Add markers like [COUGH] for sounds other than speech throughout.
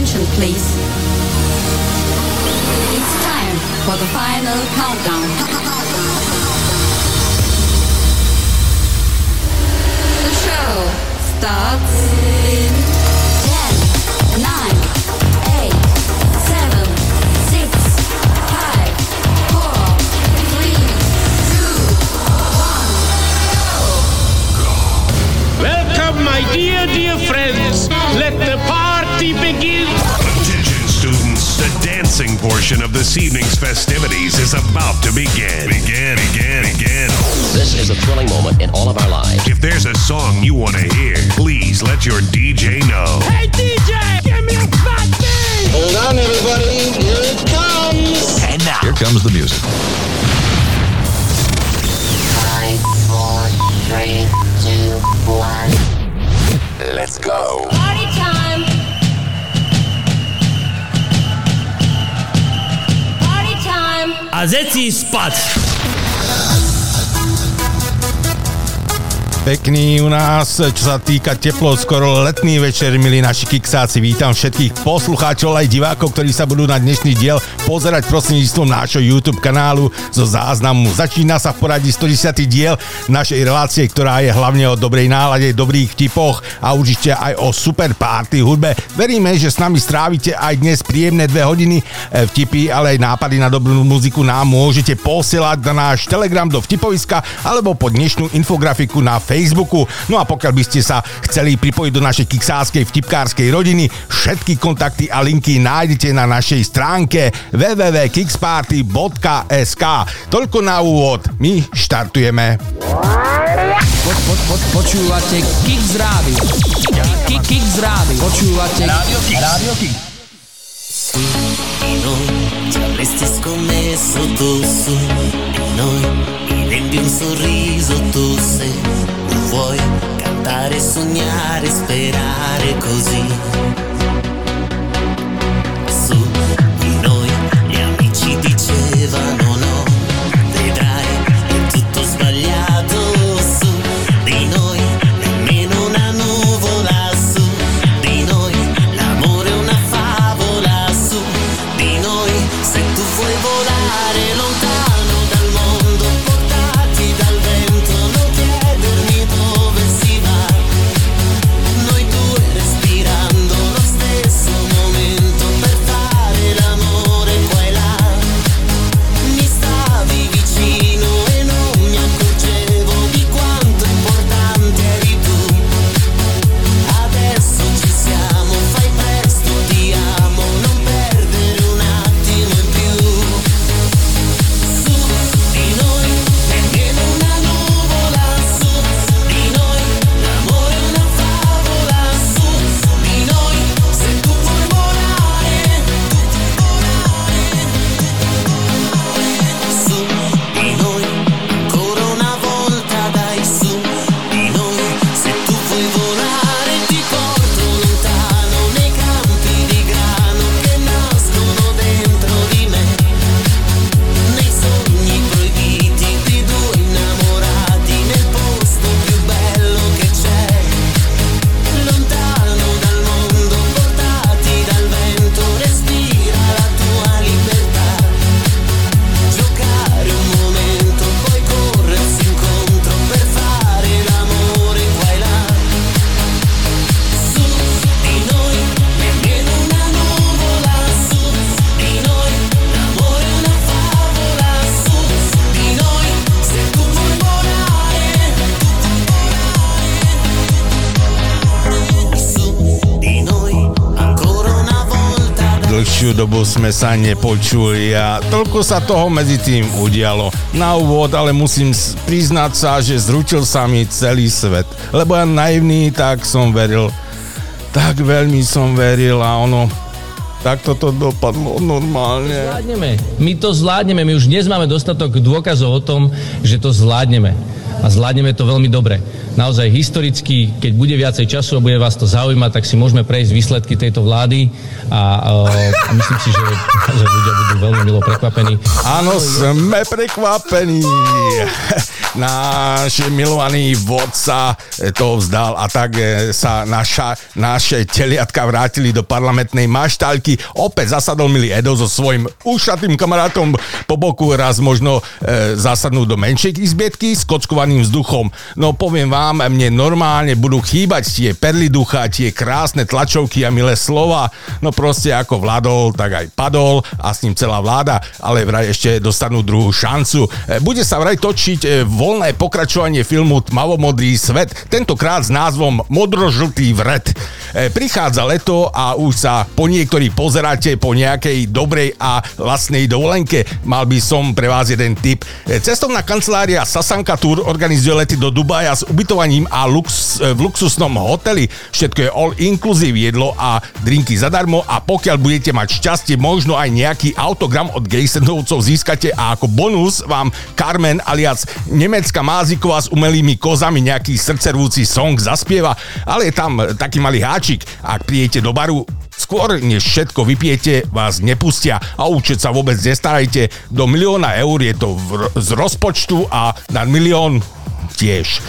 Attention, please. It's time for the final countdown. The show starts in 10, 9, 8, 7, 6, 5, 4, 3, 2, 1, go! Welcome, my dear, dear friends. Let the party begin. Attention, students. The dancing portion of this evening's festivities is about to begin. Begin, begin, begin. This is a thrilling moment in all of our lives. If there's a song you want to hear, please let your DJ know. Hey, DJ, give me a fat thing. Hold on, everybody. Here it comes. And now, Here comes the music. Five, four, three, two, one. let's go. Party A zeci spať! Pekný u nás, čo sa týka teplo, skoro letný večer, milí naši kiksáci. Vítam všetkých poslucháčov aj divákov, ktorí sa budú na dnešný diel pozerať prostredníctvom nášho YouTube kanálu zo záznamu. Začína sa v poradí 110. diel našej relácie, ktorá je hlavne o dobrej nálade, dobrých vtipoch a určite aj o super party hudbe. Veríme, že s nami strávite aj dnes príjemné dve hodiny e, vtipy, ale aj nápady na dobrú muziku nám môžete posielať na náš Telegram do vtipoviska alebo pod dnešnú infografiku na Facebooku. No a pokiaľ by ste sa chceli pripojiť do našej kiksáskej vtipkárskej rodiny, všetky kontakty a linky nájdete na našej stránke www.kicksparty.sk. Toľko na úvod, my štartujeme. Po, po, po, počúvate Kix Radio. Kix, Kix Radio. Počúvate Radio Kix. Radio Kix. Noi ci avresti scommesso tu su di noi mi rendi un sorriso tu se vuoi cantare sognare sperare così. Su di noi gli amici dicevano no Dlhšiu dobu sme sa nepočuli a toľko sa toho medzi tým udialo. Na úvod ale musím priznať sa, že zručil sa mi celý svet. Lebo ja naivný, tak som veril. Tak veľmi som veril a ono... Tak toto dopadlo normálne. Zvládneme. My to zvládneme. My už dnes máme dostatok dôkazov o tom, že to zvládneme. A zvládneme to veľmi dobre. Naozaj historicky, keď bude viacej času a bude vás to zaujímať, tak si môžeme prejsť výsledky tejto vlády a, a myslím si, že, že ľudia budú veľmi milo prekvapení. Áno, sme prekvapení. Náš milovaný vodca to vzdal a tak e, sa naša, naše teliatka vrátili do parlamentnej maštalky. Opäť zasadol milý Edo so svojím ušatým kamarátom po boku raz možno e, zasadnú do menšej izbietky s kockovaným vzduchom. No poviem vám, mne normálne budú chýbať tie perly ducha, tie krásne tlačovky a milé slova. No proste ako vládol, tak aj padol a s ním celá vláda, ale vraj ešte dostanú druhú šancu. E, Bude sa vraj točiť e, voľné pokračovanie filmu Tmavomodrý svet, tentokrát s názvom Modrožltý vred. E, Prichádza leto a už sa po niektorí pozeráte po nejakej dobrej a vlastnej dovolenke. Mal by som pre vás jeden tip. E, Cestovná kancelária Sasanka Tour organizuje lety do Dubaja s ubytovaním a lux, e, v luxusnom hoteli. Všetko je all inclusive jedlo a drinky zadarmo a pokiaľ budete mať šťastie, možno aj nejaký autogram od Gejsenovcov získate a ako bonus vám Carmen alias nemecká Máziková s umelými kozami nejaký srdcervúci song zaspieva, ale je tam taký malý háčik. Ak prijete do baru, Skôr než všetko vypijete, vás nepustia a účet sa vôbec nestarajte. Do milióna eur je to v, z rozpočtu a na milión tiež.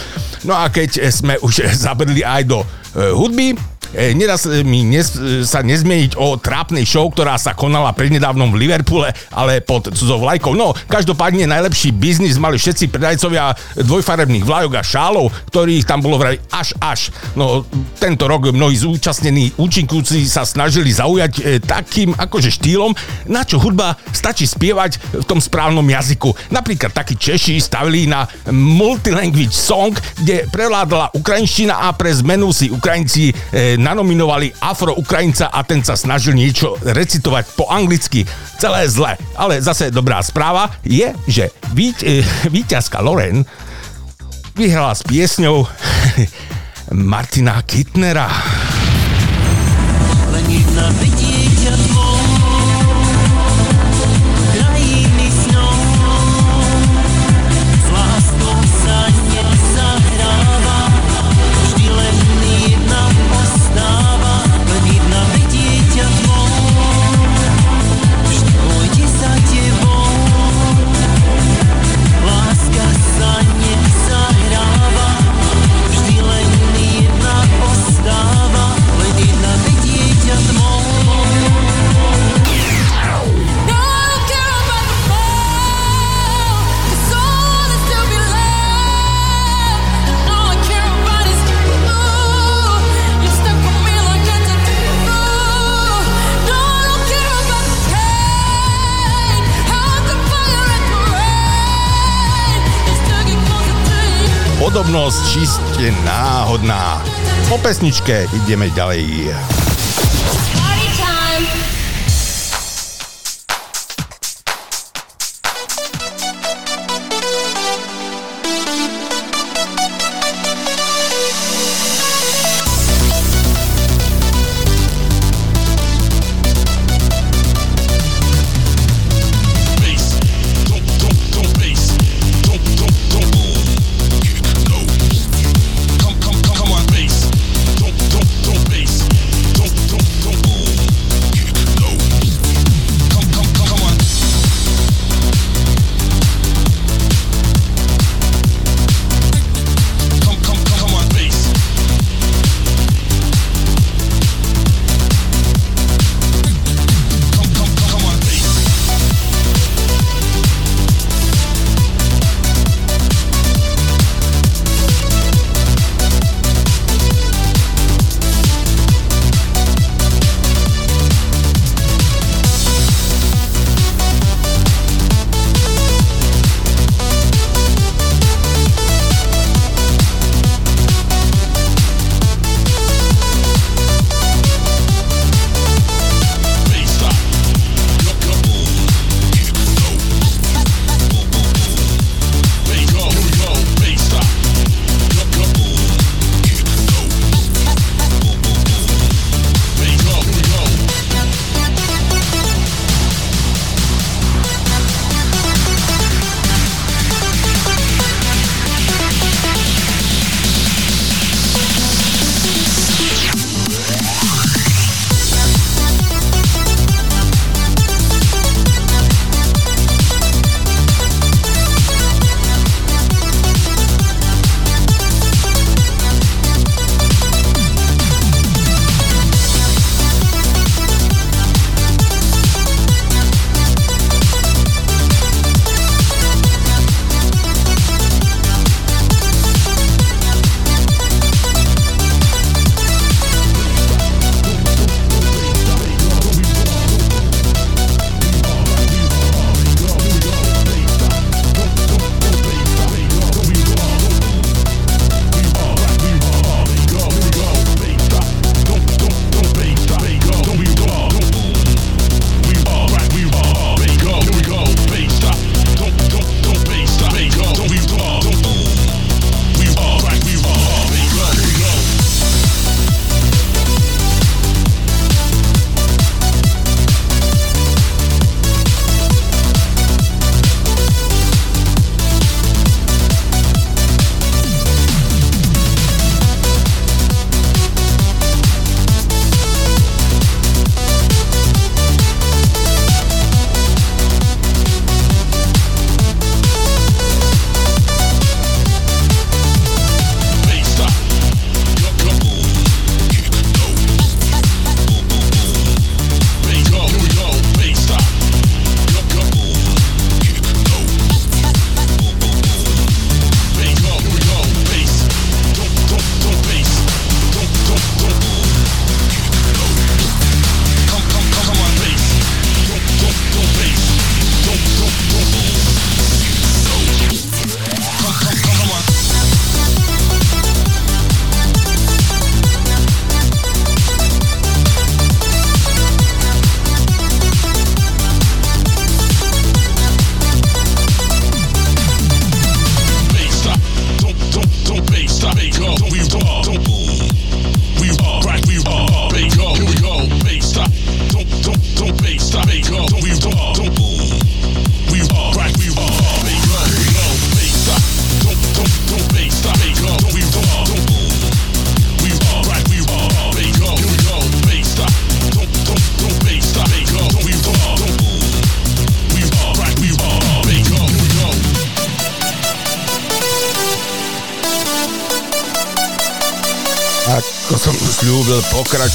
No a keď sme už zabrdli aj do e, hudby, e, nedá sa mi nes, e, sa nezmieniť o trápnej show, ktorá sa konala prednedávnom v Liverpoole, ale pod cudzou vlajkou. No, každopádne najlepší biznis mali všetci predajcovia dvojfarebných vlajok a šálov, ktorých tam bolo vraj až až. No, tento rok mnohí zúčastnení účinkujúci sa snažili zaujať e, takým akože štýlom, na čo hudba stačí spievať v tom správnom jazyku. Napríklad takí Češi stavili na multilanguage song, kde prevládala ukrajinština a pre zmenu si Ukrajinci e, nanominovali Afro-Ukrajinca a ten sa snažil niečo recitovať po anglicky. Celé zle. Ale zase dobrá správa je, že e, víťazka Loren vyhrala s piesňou [LAUGHS] Martina Kittnera. Tvoj Podobnosť čiste náhodná. Po pesničke ideme ďalej.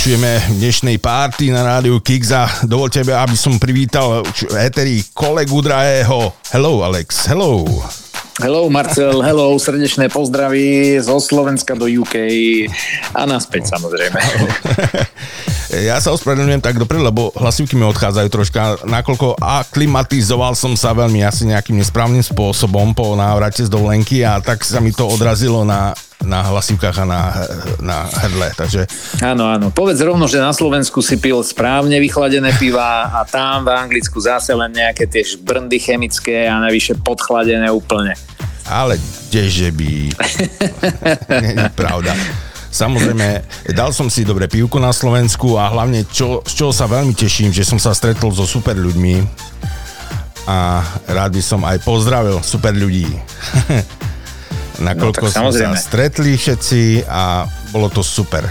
Pokračujeme v dnešnej párty na rádiu Kix a dovolte, aby som privítal v éteri kolegu drahého. Hello, Alex, hello. Hello Marcel, hello, srdečné pozdraví zo Slovenska do UK a naspäť samozrejme. [LAUGHS] Ja sa ospravedlňujem tak dopredu, lebo hlasivky mi odchádzajú troška, nakoľko aklimatizoval som sa veľmi asi nejakým nesprávnym spôsobom po návrate z dovolenky a tak sa mi to odrazilo na, na hlasivkách a na, na hrdle, takže... Áno, áno. Povedz rovno, že na Slovensku si pil správne vychladené piva a tam v Anglicku zase len nejaké tie šbrndy chemické a navyše podchladené úplne. Ale kdeže by... [LAUGHS] Je pravda. Samozrejme, dal som si dobre pivku na Slovensku a hlavne, čo, z čoho sa veľmi teším, že som sa stretol so super ľuďmi a rád by som aj pozdravil super ľudí. [LAUGHS] Nakoľko No, sme sa stretli všetci a bolo to super.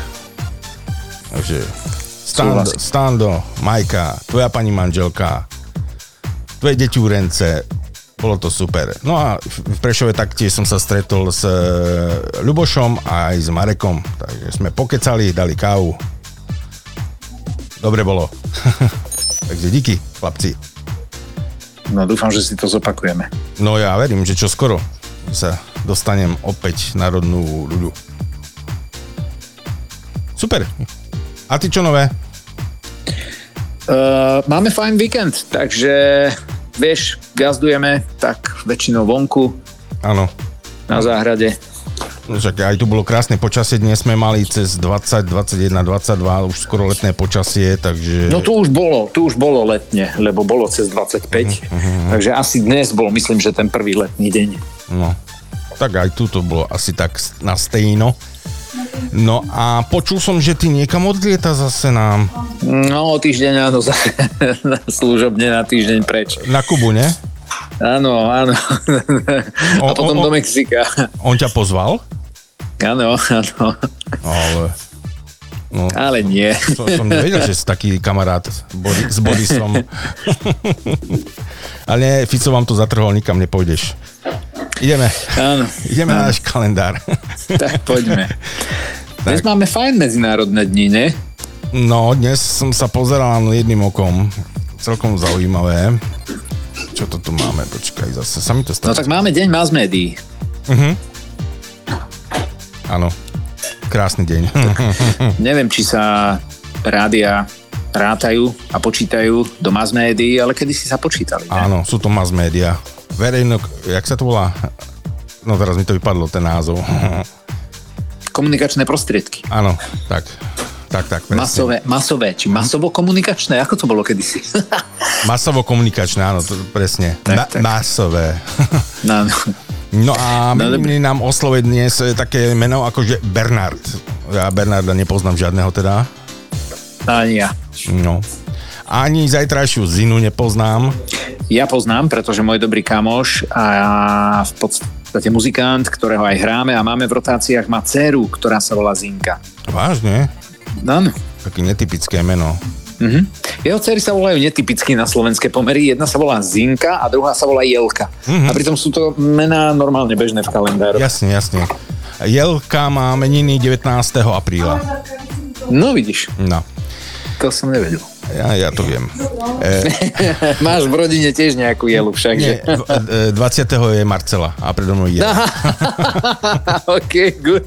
Takže Stando. Stando, Majka, tvoja pani manželka, tvoje deťúrence, bolo to super. No a v Prešove taktiež som sa stretol s e, Ľubošom a aj s Marekom, takže sme pokecali, dali kávu. Dobre bolo. [LAUGHS] takže díky, chlapci. No dúfam, že si to zopakujeme. No ja verím, že čo skoro sa dostanem opäť na rodnú ľudu. Super. A ty čo nové? Uh, máme fajn víkend, takže vieš, gazdujeme tak väčšinou vonku Áno. na záhrade. No Však aj tu bolo krásne počasie, dnes sme mali cez 20, 21, 22, už skoro letné počasie, takže... No tu už bolo, tu už bolo letne, lebo bolo cez 25, takže asi dnes bol, myslím, že ten prvý letný deň. No, tak aj tu to bolo asi tak na stejno. No a počul som, že ty niekam odlieta zase nám. No o týždeň áno, [LAUGHS] na služobne na týždeň preč. Na Kubu, ne? Áno, áno. A potom o- o- do Mexika. On ťa pozval? Áno, áno. Ale... No, Ale nie. to som nevedel, že si taký kamarát Bori- s Borisom. [LAUGHS] Ale Fico vám to zatrhol, nikam nepôjdeš. Ideme. Áno. Ideme na náš kalendár. [LAUGHS] Tak poďme. Dnes Tak. máme fajn medzinárodné dni, ne? No, dnes som sa pozeral len jedným okom. Celkom zaujímavé. Čo to tu máme? Počkaj, zase sa mi to No stalo. tak máme deň mass médií. Áno. Krásny deň. Neviem, či sa rádia rátajú a počítajú do mass médií, ale kedy si sa počítali. Ne? Áno, sú to mass media. Verejno, jak sa to volá? No teraz mi to vypadlo, ten názov. [LAUGHS] Komunikačné prostriedky. Áno, tak. Tak, tak, presne. Masové, masové, či masovo-komunikačné? Ako to bolo kedysi? [LAUGHS] Masovo-komunikačné, áno, to, presne. Tak, Na, tak. Masové. No, no. No a No, no, nám oslovuje dnes eh, také meno ako že Bernard. Ja Bernarda nepoznám žiadneho teda. Ani ja. No. Ani zajtrajšiu Zinu nepoznám. Ja poznám, pretože môj dobrý kamoš a v podstate muzikant, ktorého aj hráme a máme v rotáciách, má dceru, ktorá sa volá Zinka. Vážne? Áno. Také netypické meno. Mhm. Jeho dcery sa volajú netypicky na slovenské pomery. Jedna sa volá Zinka a druhá sa volá Jelka. Mhm. A pritom sú to mená normálne bežné v kalendáru. Jasne, jasne. Jelka má meniny 19. apríla. No vidíš, No, to som nevedel. Ja, ja to viem. E, [LAUGHS] Máš v rodine tiež nejakú jelu však, nie, že? e, 20. je Marcela a predo mnou je. [LAUGHS] OK, good.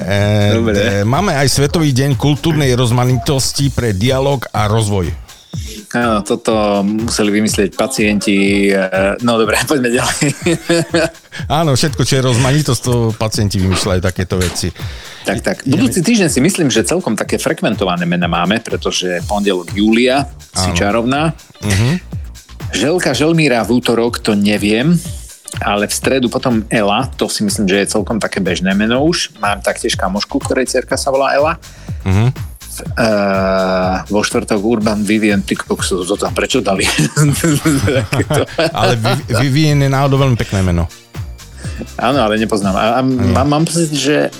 E, Dobre. e, máme aj Svetový deň kultúrnej rozmanitosti pre dialog a rozvoj. Áno, toto museli vymyslieť pacienti. eh, No dobre, [LAUGHS] poďme ďalej. Áno, všetko, čo je rozmanitosť, to pacienti vymýšľajú takéto veci. tak, tak. Budúci týždeň si myslím, že celkom také frekventované mena máme, pretože pondelok Julia, si čarovná. Želka Želmíra v útorok, to neviem, ale v stredu potom Ela, to si myslím, že je celkom také bežné meno už. Mám taktiež kamošku, ktorej cerka sa volá Ela. Uh, vo štvrtok Urban Vivian, ty kokso, to tam prečo dali? [LAUGHS] Ale Vi- Vivien je náhodou veľmi pekné meno. Áno, ale nepoznám. A, a mám, mám pocit, že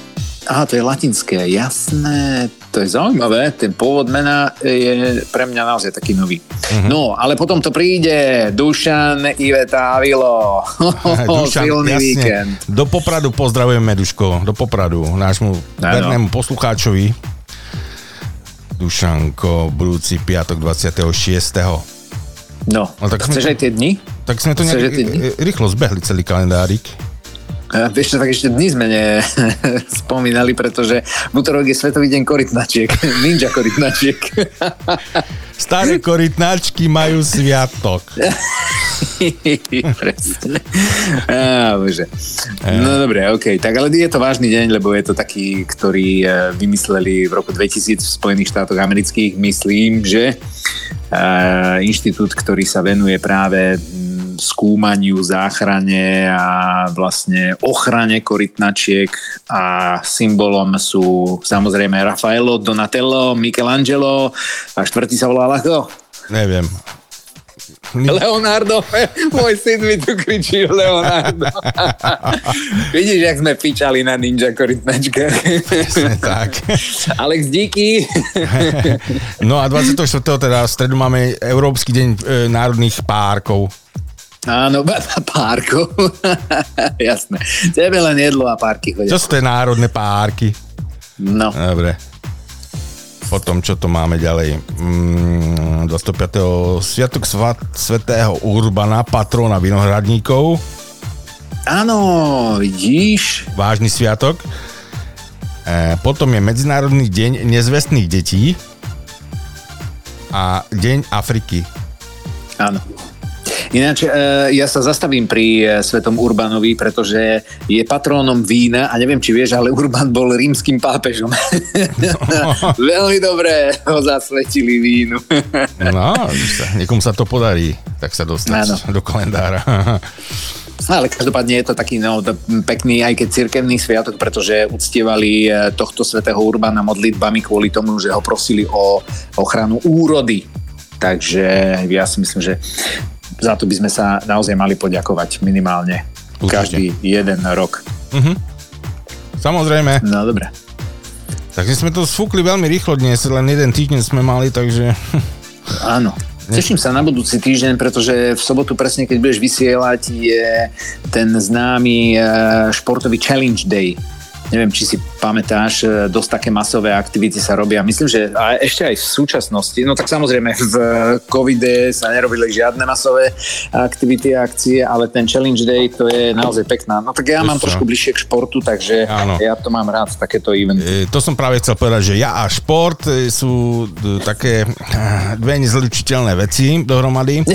Aha, to je latinské, jasné. To je zaujímavé. Ten pôvod mena je pre mňa naozaj taký nový. Mhm. No, ale potom to príde. Dušan, Iveta, Avilo. [LAUGHS] Dušan, Silný jasne. víkend. Do Popradu pozdravujeme, Duško, do Popradu, nášmu vernému poslucháčovi. Dušanko, budúci piatok 26. No, No, tak sme chceš to- aj tie dni? Tak sme to nejak rýchlo zbehli celý kalendárik. A vieš čo, tak ešte dni sme ne [LAUGHS] spomínali, pretože v útorok je Svetový deň korytnačiek. [LAUGHS] Ninja korytnačiek. [LAUGHS] Staré korytnáčky majú sviatok. Presne. Á, bože. No dobre, OK. Tak ale je to vážny deň, lebo je to taký, ktorý eh, vymysleli v roku 2000 v Spojených štátoch amerických. Myslím, že eh, inštitút, ktorý sa venuje práve skúmaniu, záchrane a vlastne ochrane korytnačiek a symbolom sú samozrejme Raffaello, Donatello, Michelangelo a štvrtý sa volá ako? Neviem. Leonardo, [LAUGHS] môj syn mi tu kričí Leonardo. [LAUGHS] Vidíš, jak sme pičali na ninja korytnačkách. tak. [LAUGHS] Alex, díky. No a 24. teda v stredu máme Európsky deň e, národných párkov. Áno, [LAUGHS] párko. [LAUGHS] Jasné. Tebe len jedlo a párky chodia. Čo sú tie národné párky? No. Dobre. Potom, čo to máme ďalej? Mm, 25. Sviatok svat, svätého Urbana, patrona vinohradníkov. Áno, vidíš? Vážny sviatok. E, potom je Medzinárodný deň nezvestných detí a Deň Afriky. Áno. Ináč, e, ja sa zastavím pri e, Svetom Urbanovi, pretože je patrónom vína a neviem, či vieš, ale Urban bol rímským pápežom. [LAUGHS] Veľmi dobre ho zasvetili vínu. No, niekomu sa to podarí, tak sa dostať Áno. do kalendára. Ale každopádne je to taký no, pekný aj keď cirkevný sviatok, pretože uctievali e, tohto svätého Urbana modlitbami kvôli tomu, že ho prosili o ochranu úrody. Takže ja si myslím, že za to by sme sa naozaj mali poďakovať minimálne Určite. každý jeden rok. Samozrejme. No dobre. Takže sme to sfúkli veľmi rýchlo dnes, len jeden týždeň sme mali, takže... Áno. Teším sa na budúci týždeň, pretože v sobotu presne, keď budeš vysielať, je ten známy eh, športový Challenge Day. Neviem, či si pamätáš, eh, dosť také masové aktivity sa robia. Myslím, že a ešte aj v súčasnosti, no tak samozrejme v covide sa nerobili žiadne masové aktivity a akcie, ale ten Challenge Day to je naozaj pekná. No tak ja mám trošku bližšie k športu, takže Áno. ja to mám rád, takéto eventy. E, to som práve chcel povedať, že ja a šport e, sú e, také dve nezlučiteľné veci dohromady. [LAUGHS]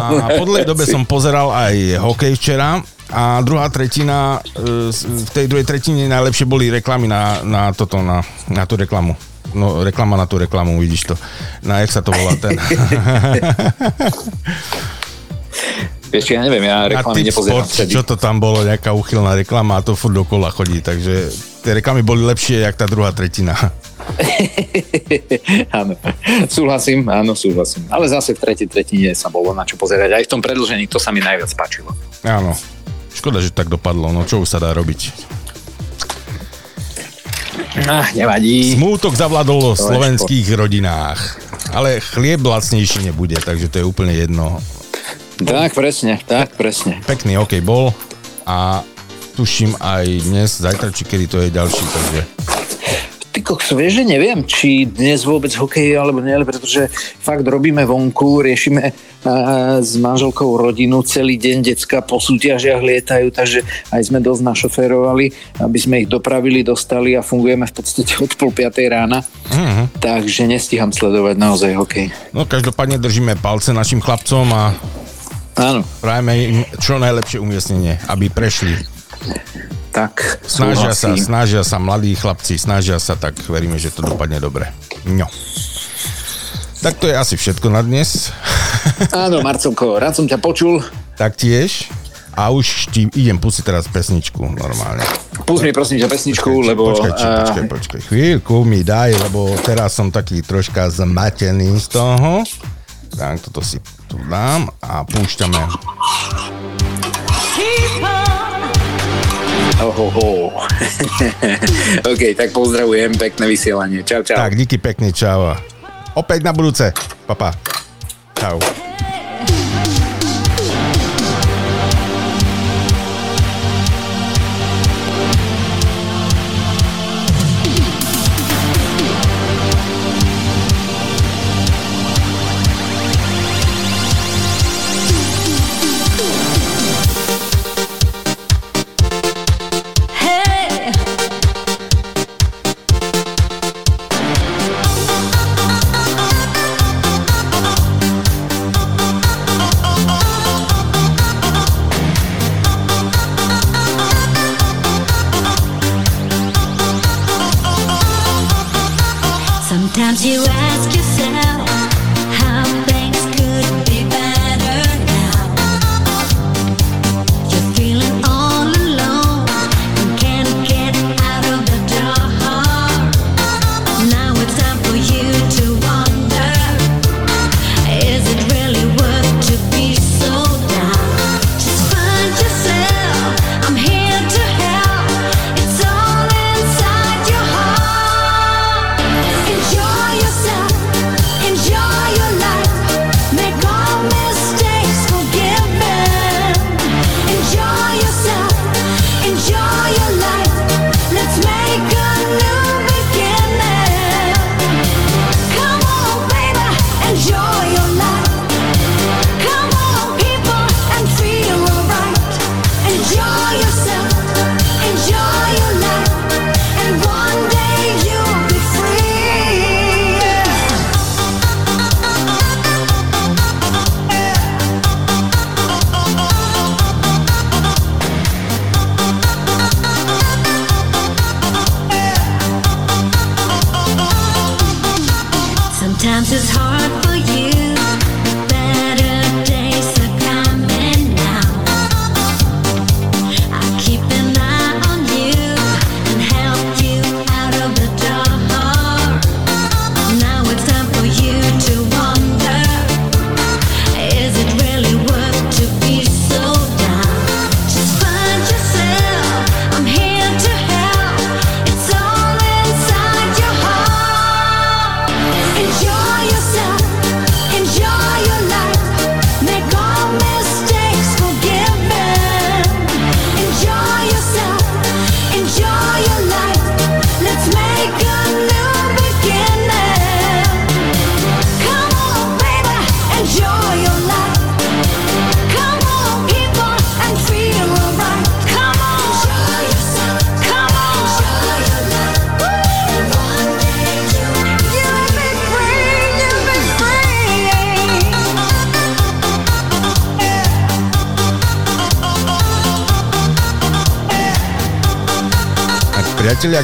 A po dlhej dobe som pozeral aj hokej včera a druhá tretina, e, v tej druhej tretine najlepšie boli reklamy na, na toto, na, na tú reklamu. No, reklama na tú reklamu, vidíš to. Na, jak sa to volá ten? [LAUGHS] Vieš, ja neviem, ja reklamy nepozerám Sport, vtedy. čo to tam bolo, nejaká uchylná reklama a to furt dokola chodí, takže tie reklamy boli lepšie, jak tá druhá tretina. [LAUGHS] áno, súhlasím, áno, súhlasím. Ale zase v tretej tretine sa bolo na čo pozerať. Aj v tom predlžení to sa mi najviac páčilo. Áno. Škoda, že tak dopadlo, no čo už sa dá robiť. Ah, nevadí. Smútok zavládol v slovenských rodinách. Ale chlieb lacnejší nebude, takže to je úplne jedno. Tak, presne, tak, presne. Pekný hokej bol a tuším aj dnes, zajtra, či kedy to je ďalší, takže Ty kokso, vieš, že neviem, či dnes vôbec hokej alebo nie, pretože fakt robíme vonku, riešime a, s manželkou rodinu, celý deň decka po súťažiach lietajú, takže aj sme dosť našoférovali, aby sme ich dopravili, dostali a fungujeme v podstate od pol piatej rána. Mhm. Takže nestíham sledovať naozaj hokej. no každopádne držíme palce našim chlapcom a Áno, prajeme im čo najlepšie umiestnenie, aby prešli. Tak Snažia sa, snažia sa, mladí chlapci, snažia sa, tak veríme, že to dopadne dobre. No. Tak to je asi všetko na dnes. [LAUGHS] Áno, Marcelko, rád som ťa počul. Tak tiež. A už ti idem pustiť teraz pesničku normálne. Pust mi prosím ťa pesničku, lebo... Počkaj, či, počkaj, počkaj. Chvíľku mi daj, lebo teraz som taký troška zmatený z toho. Tak, toto si tu dám a púšťame. Ohoho. [LAUGHS] OK, tak pozdravujem, pekné vysielanie. Čau, čau. Tak, díky pekne, čau. Opäť na budúce. Papa. Čau.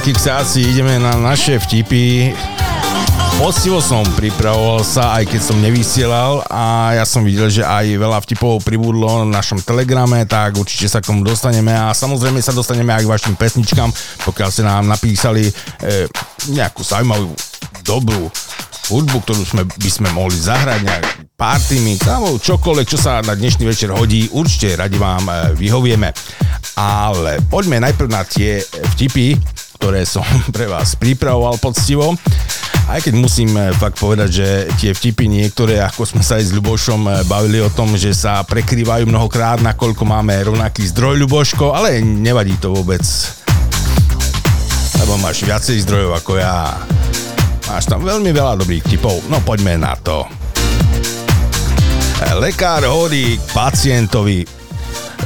Priatelia Kiksáci, ideme na naše vtipy. Poctivo som pripravoval sa, aj keď som nevysielal a ja som videl, že aj veľa vtipov pribudlo na našom telegrame, tak určite sa k tomu dostaneme a samozrejme sa dostaneme aj k vašim pesničkám, pokiaľ ste nám napísali e, nejakú zaujímavú, dobrú hudbu, ktorú sme, by sme mohli zahrať, nejaký party mix, alebo čokoľvek, čo sa na dnešný večer hodí, určite radi vám e, vyhovieme. Ale poďme najprv na tie vtipy, ktoré som [LAUGHS] pre vás pripravoval poctivo. Aj keď musím e, fakt povedať, že tie vtipy niektoré, ako sme sa aj s Ľubošom e, bavili o tom, že sa prekrývajú mnohokrát, nakoľko máme rovnaký zdroj Ľuboško, ale nevadí to vôbec. Lebo máš viacej zdrojov ako ja. Máš tam veľmi veľa dobrých vtipov. No poďme na to. Lekár hovorí k pacientovi,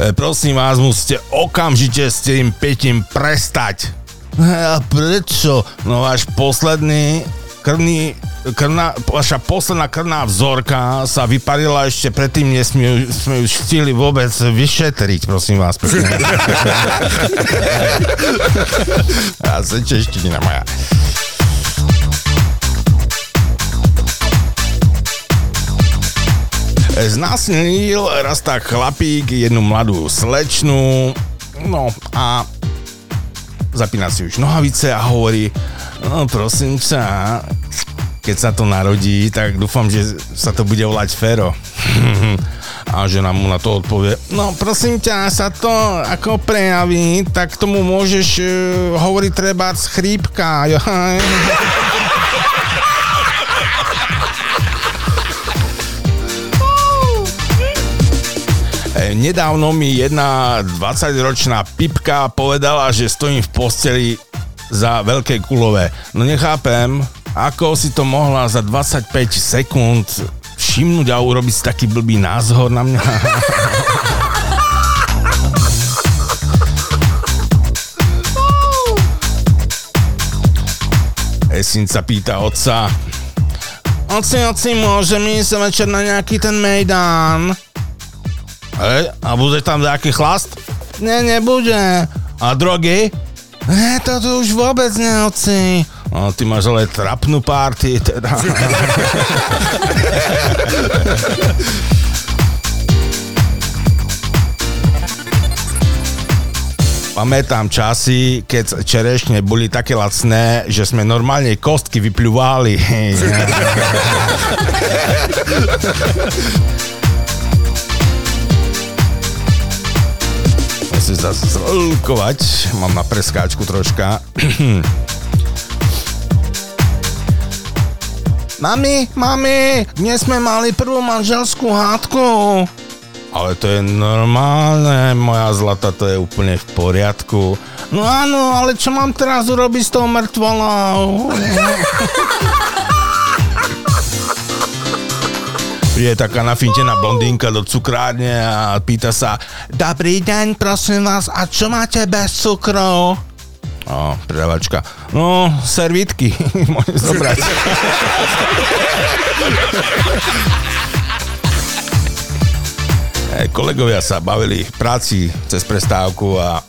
E, prosím vás, musíte okamžite s tým petím prestať. A prečo? No váš posledný krvný, krvná, vaša posledná krvná vzorka sa vyparila ešte predtým, než sme, sme ju stihli vôbec vyšetriť, prosím vás. pekne. [LAUGHS] A sa čeština moja. Znásilnil raz tak chlapík jednu mladú slečnu, no a zapína si už nohavice a hovorí, no prosím ťa, keď sa to narodí, tak dúfam, že sa to bude volať Fero. [LAUGHS] A žena mu na to odpovie, no prosím ťa, sa to ako prejaví, tak tomu môžeš uh, hovoriť treba chrípka. [LAUGHS] Nedávno mi jedna 20-ročná pipka povedala, že stojím v posteli za veľké kulové. No nechápem, ako si to mohla za 25 sekúnd všimnúť a urobiť si taký blbý názor na mňa. [LAUGHS] Esin sa pýta otca, Oci, oci, môžem ísť večer na nejaký ten mejdán? Hej, a bude tam nejaký chlast? Ne, nebude. A drogy? Ne, to tu už vôbec ne, oci. No, ty máš ale trapnú party, teda. [LAUGHS] Pamätám časy, keď čerešne boli také lacné, že sme normálne kostky vypľuvali. [LAUGHS] sa mám na preskáčku troška. [CLEARS THROAT] Mami, mami, dnes sme mali prvú manželskú hádku. Ale to je normálne, moja zlata, to je úplne v poriadku. No áno, ale čo mám teraz urobiť s tou mŕtvolou? [LAUGHS] Príde taká nafintená blondínka do cukrárne a pýta sa Dobrý deň, prosím vás, a čo máte bez cukru? O, predavačka. No, servítky. [LAUGHS] Môžeš zobrať. [LAUGHS] Kolegovia sa bavili v práci cez prestávku a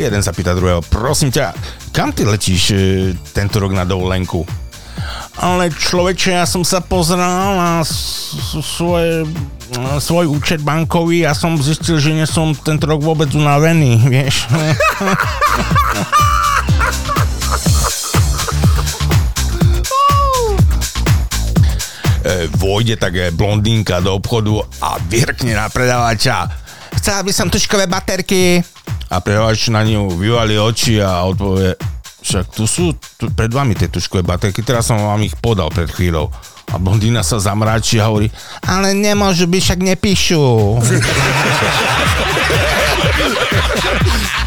jeden sa pýta druhého, prosím ťa, kam ty letíš e, tento rok na dovolenku? Ale človeče, ja som sa pozrel na svoje, svoj účet bankový a som zistil, že nie som tento rok vôbec unavený, [LAUGHS] vieš. [LAUGHS] e, vojde tak e, blondínka do obchodu a vyrkne na predávača. Chcela by som tuškové baterky. A predávač na ňu vyvalí oči a odpovie, však tu sú tu, pred vami tie tuškové baterky, teraz som vám ich podal pred chvíľou. A blondína sa zamráči a hovorí, ale nemôžu byť, však nepíšu. [LAUGHS]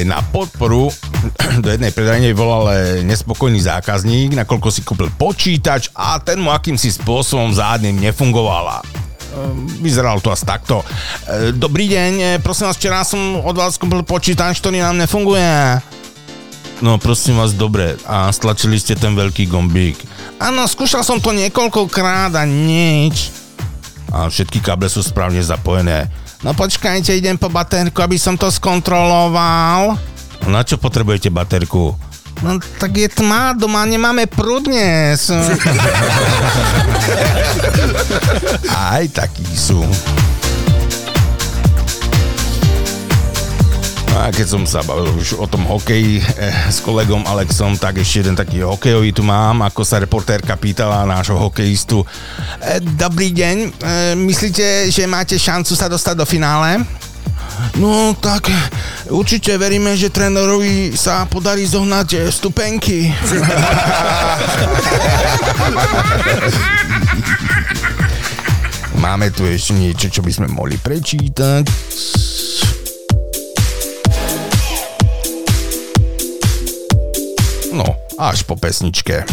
Na podporu [CLEARS THROAT] do jednej predajne volal e, nespokojný zákazník, nakoľko si kúpil počítač a ten mu akýmsi spôsobom zádnym nefungovala. Vyzeralo to asi takto. E, Dobrý deň, e, prosím vás, včera som od vás kúpil počítač, ktorý nám nefunguje. No prosím vás, dobre. A stlačili ste ten veľký gombík. Áno, skúšal som to niekoľkokrát a nič. A všetky káble sú správne zapojené. No počkajte, idem po baterku, aby som to skontroloval. Na čo potrebujete baterku? No tak je tma, doma nemáme prúd dnes. [LAUGHS] Aj takí sú. No a keď som sa bavil už o tom hokeji eh, s kolegom Alexom, tak ešte jeden taký hokejový tu mám, ako sa reportérka pýtala nášho hokejistu. Eh, dobrý deň, eh, myslíte, že máte šancu sa dostať do finále? No tak určite veríme, že trénerovi sa podarí zohnať eh, stupenky. [LAUGHS] Máme tu ešte niečo, čo by sme mohli prečítať. No, až po pesničke.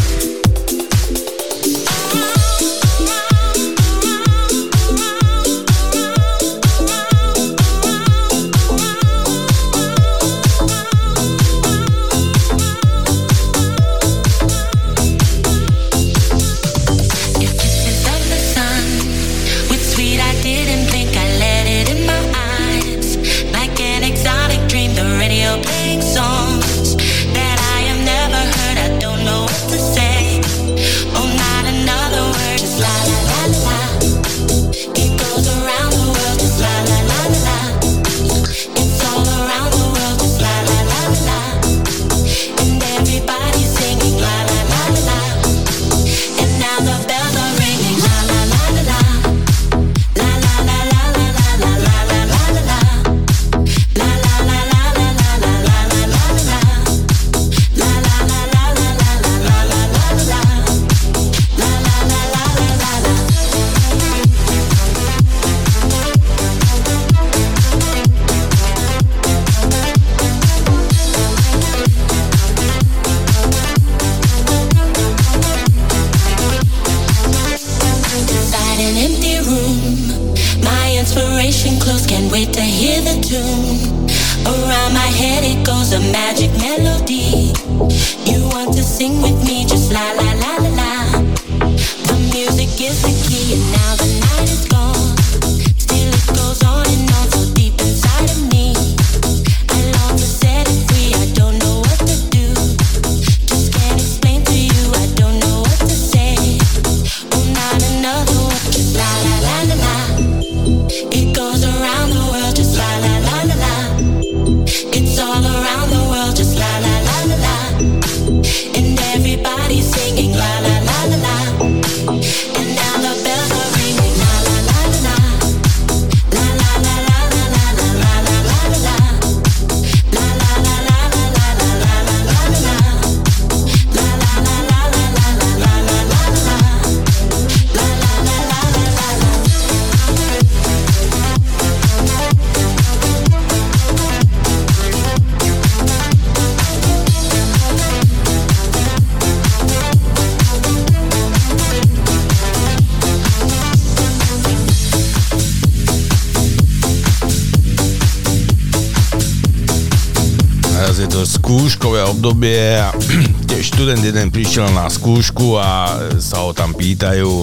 Skúškové obdobie a [CLEARS THROAT] tiež študent jeden prišiel na skúšku a sa ho tam pýtajú,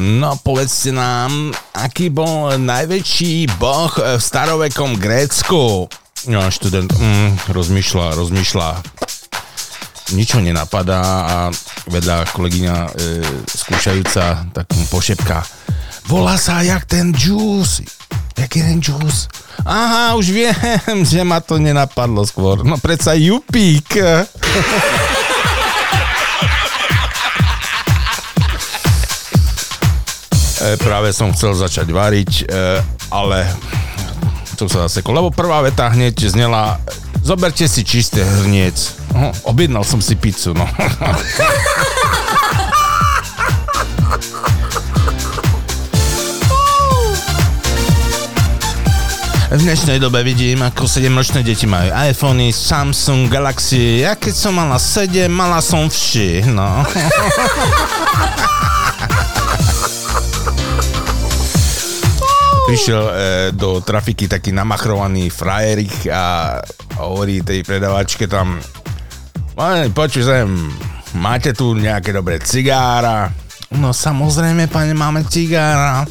no povedzte nám, aký bol najväčší boh v starovekom Grécku? No študent mm, rozmýšľa, rozmýšľa, nič nenapadá a vedľa kolegyňa e, skúšajúca tak mu volá sa jak ten Juice. Jaký ten Juice? Aha, už viem, že ma to nenapadlo skôr. No predsa Jupík. E, práve som chcel začať variť, e, ale som sa zasekol, lebo prvá veta hneď znela zoberte si čisté hrniec. No, objednal som si pizzu, no. [LAUGHS] V dnešnej dobe vidím, ako 7-ročné deti majú iPhony, Samsung, Galaxy. Ja keď som mala 7, mala som vši, no. [LAUGHS] Prišiel e, do trafiky taký namachrovaný frajerik a hovorí tej predavačke tam "Pane, počuj sem, máte tu nejaké dobré cigára? No samozrejme, pane, máme cigára.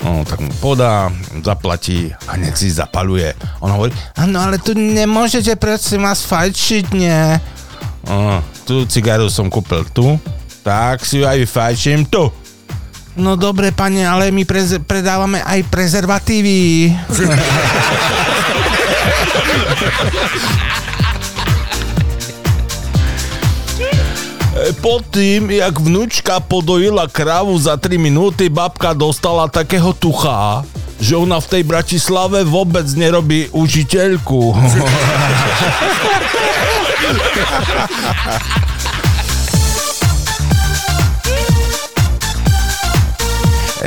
No, tak mu podá, zaplatí a nech si zapaluje. On hovorí, no ale tu nemôžete prosím vás fajčiť, nie? No, tú cigaru som kúpil tu, tak si ju aj vyfajčím tu. No dobre, pane, ale my prez- predávame aj prezervatívy. [LAUGHS] Pod tým, jak vnúčka podojila kravu za 3 minúty, babka dostala takého tucha, že ona v tej Bratislave vôbec nerobí učiteľku. [LAUGHS]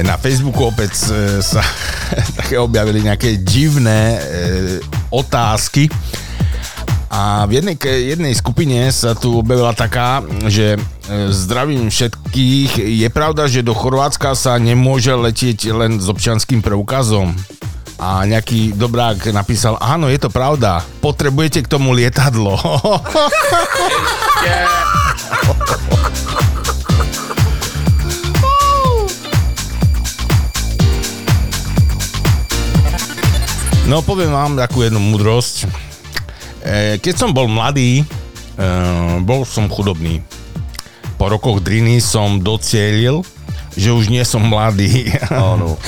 Na Facebooku opäť e, sa [LAUGHS] také objavili nejaké divné e, otázky. A v jednej, jednej skupine sa tu objavila taká, že e, zdravím všetkých. Je pravda, že do Chorvátska sa nemôže letieť len s občianským preukazom. A nejaký dobrák napísal, áno, je to pravda, potrebujete k tomu lietadlo. [LAUGHS] No poviem vám takú jednu múdrosť. E, Keď som bol mladý, e, bol som chudobný. Po rokoch driny som docielil, že už nie som mladý. [LAUGHS] Áno. [LAUGHS]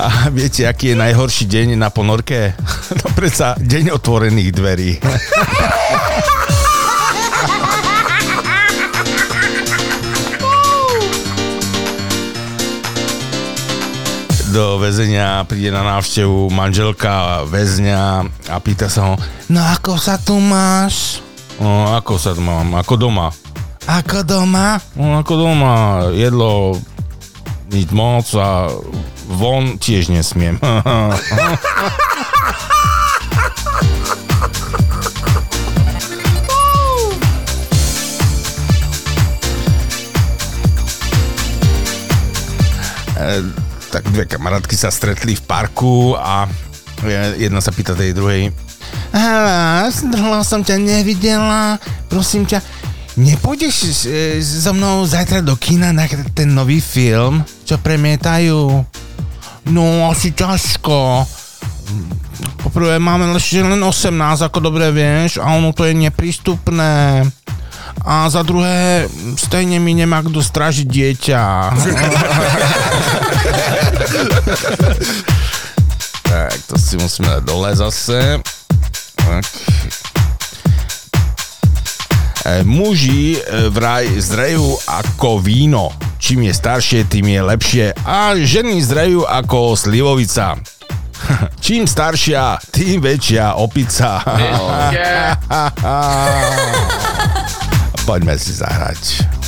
A viete, aký je najhorší deň na ponorke? [LAUGHS] No predsa deň otvorených dverí. Do väzenia príde na návštevu manželka väzňa a pýta sa ho, no ako sa tu máš? No ako sa tu mám, ako doma. Ako doma? No ako doma, jedlo nič moc a von tiež nesmiem. [LAUGHS] [LAUGHS] tak dve kamarátky sa stretli v parku a jedna sa pýta tej druhej Hele, dlho som ťa nevidela, prosím ťa, nepôjdeš e, so mnou zajtra do kina na ten nový film, čo premietajú? No, asi ťažko. Poprvé máme len 18, ako dobre vieš, a ono to je neprístupné. A za druhé, stejne mi nemá kto stražiť dieťa. [LAUGHS] tak, to si musíme dať dole zase. Tak. E, muži e, vraj zrejú ako víno. Čím je staršie, tým je lepšie. A ženy zrejú ako slivovica. [LAUGHS] Čím staršia, tým väčšia opica. [LAUGHS] Poďme si zahrať.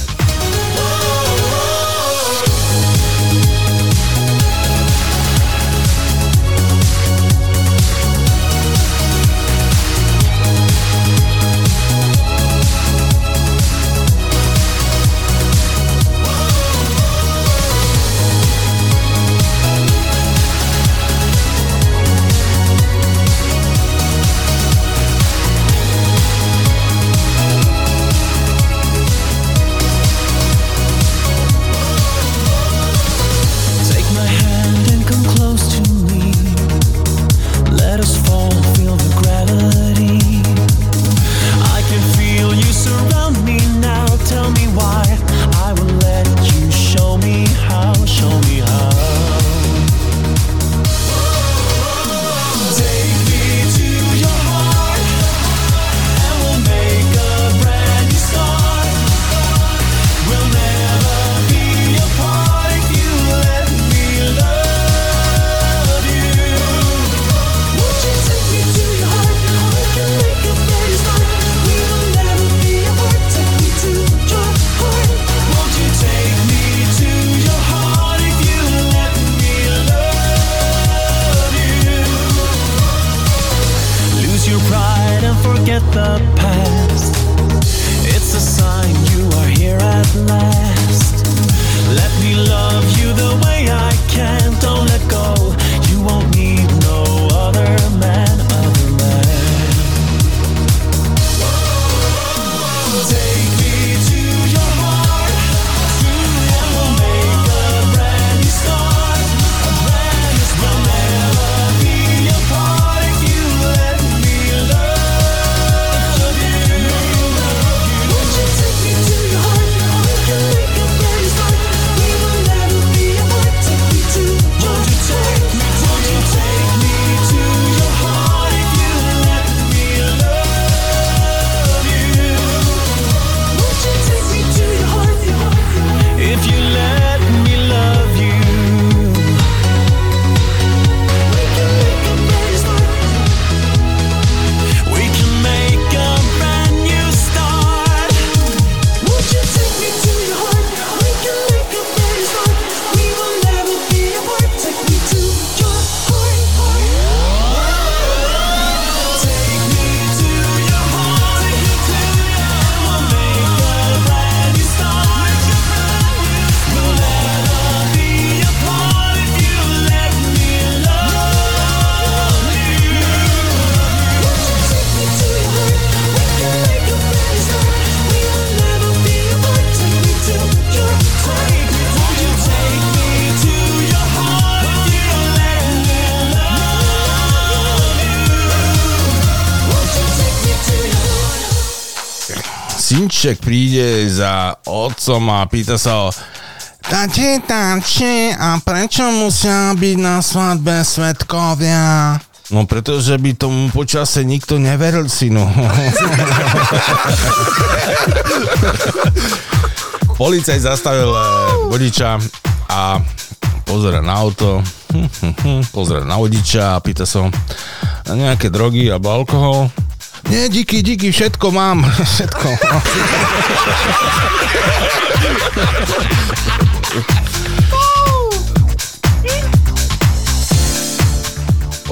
Synček príde za otcom a pýta sa ho Tati, tati, a prečo musia byť na svadbe svetkovia? No pretože by tomu počase nikto neveril, synu. [LAUGHS] Policaj zastavil eh, vodiča a pozera na auto, pozera na vodiča a pýta sa ho, "A nejaké drogy alebo alkohol? Nie, díky, díky, všetko mám. [LAUGHS] Všetko.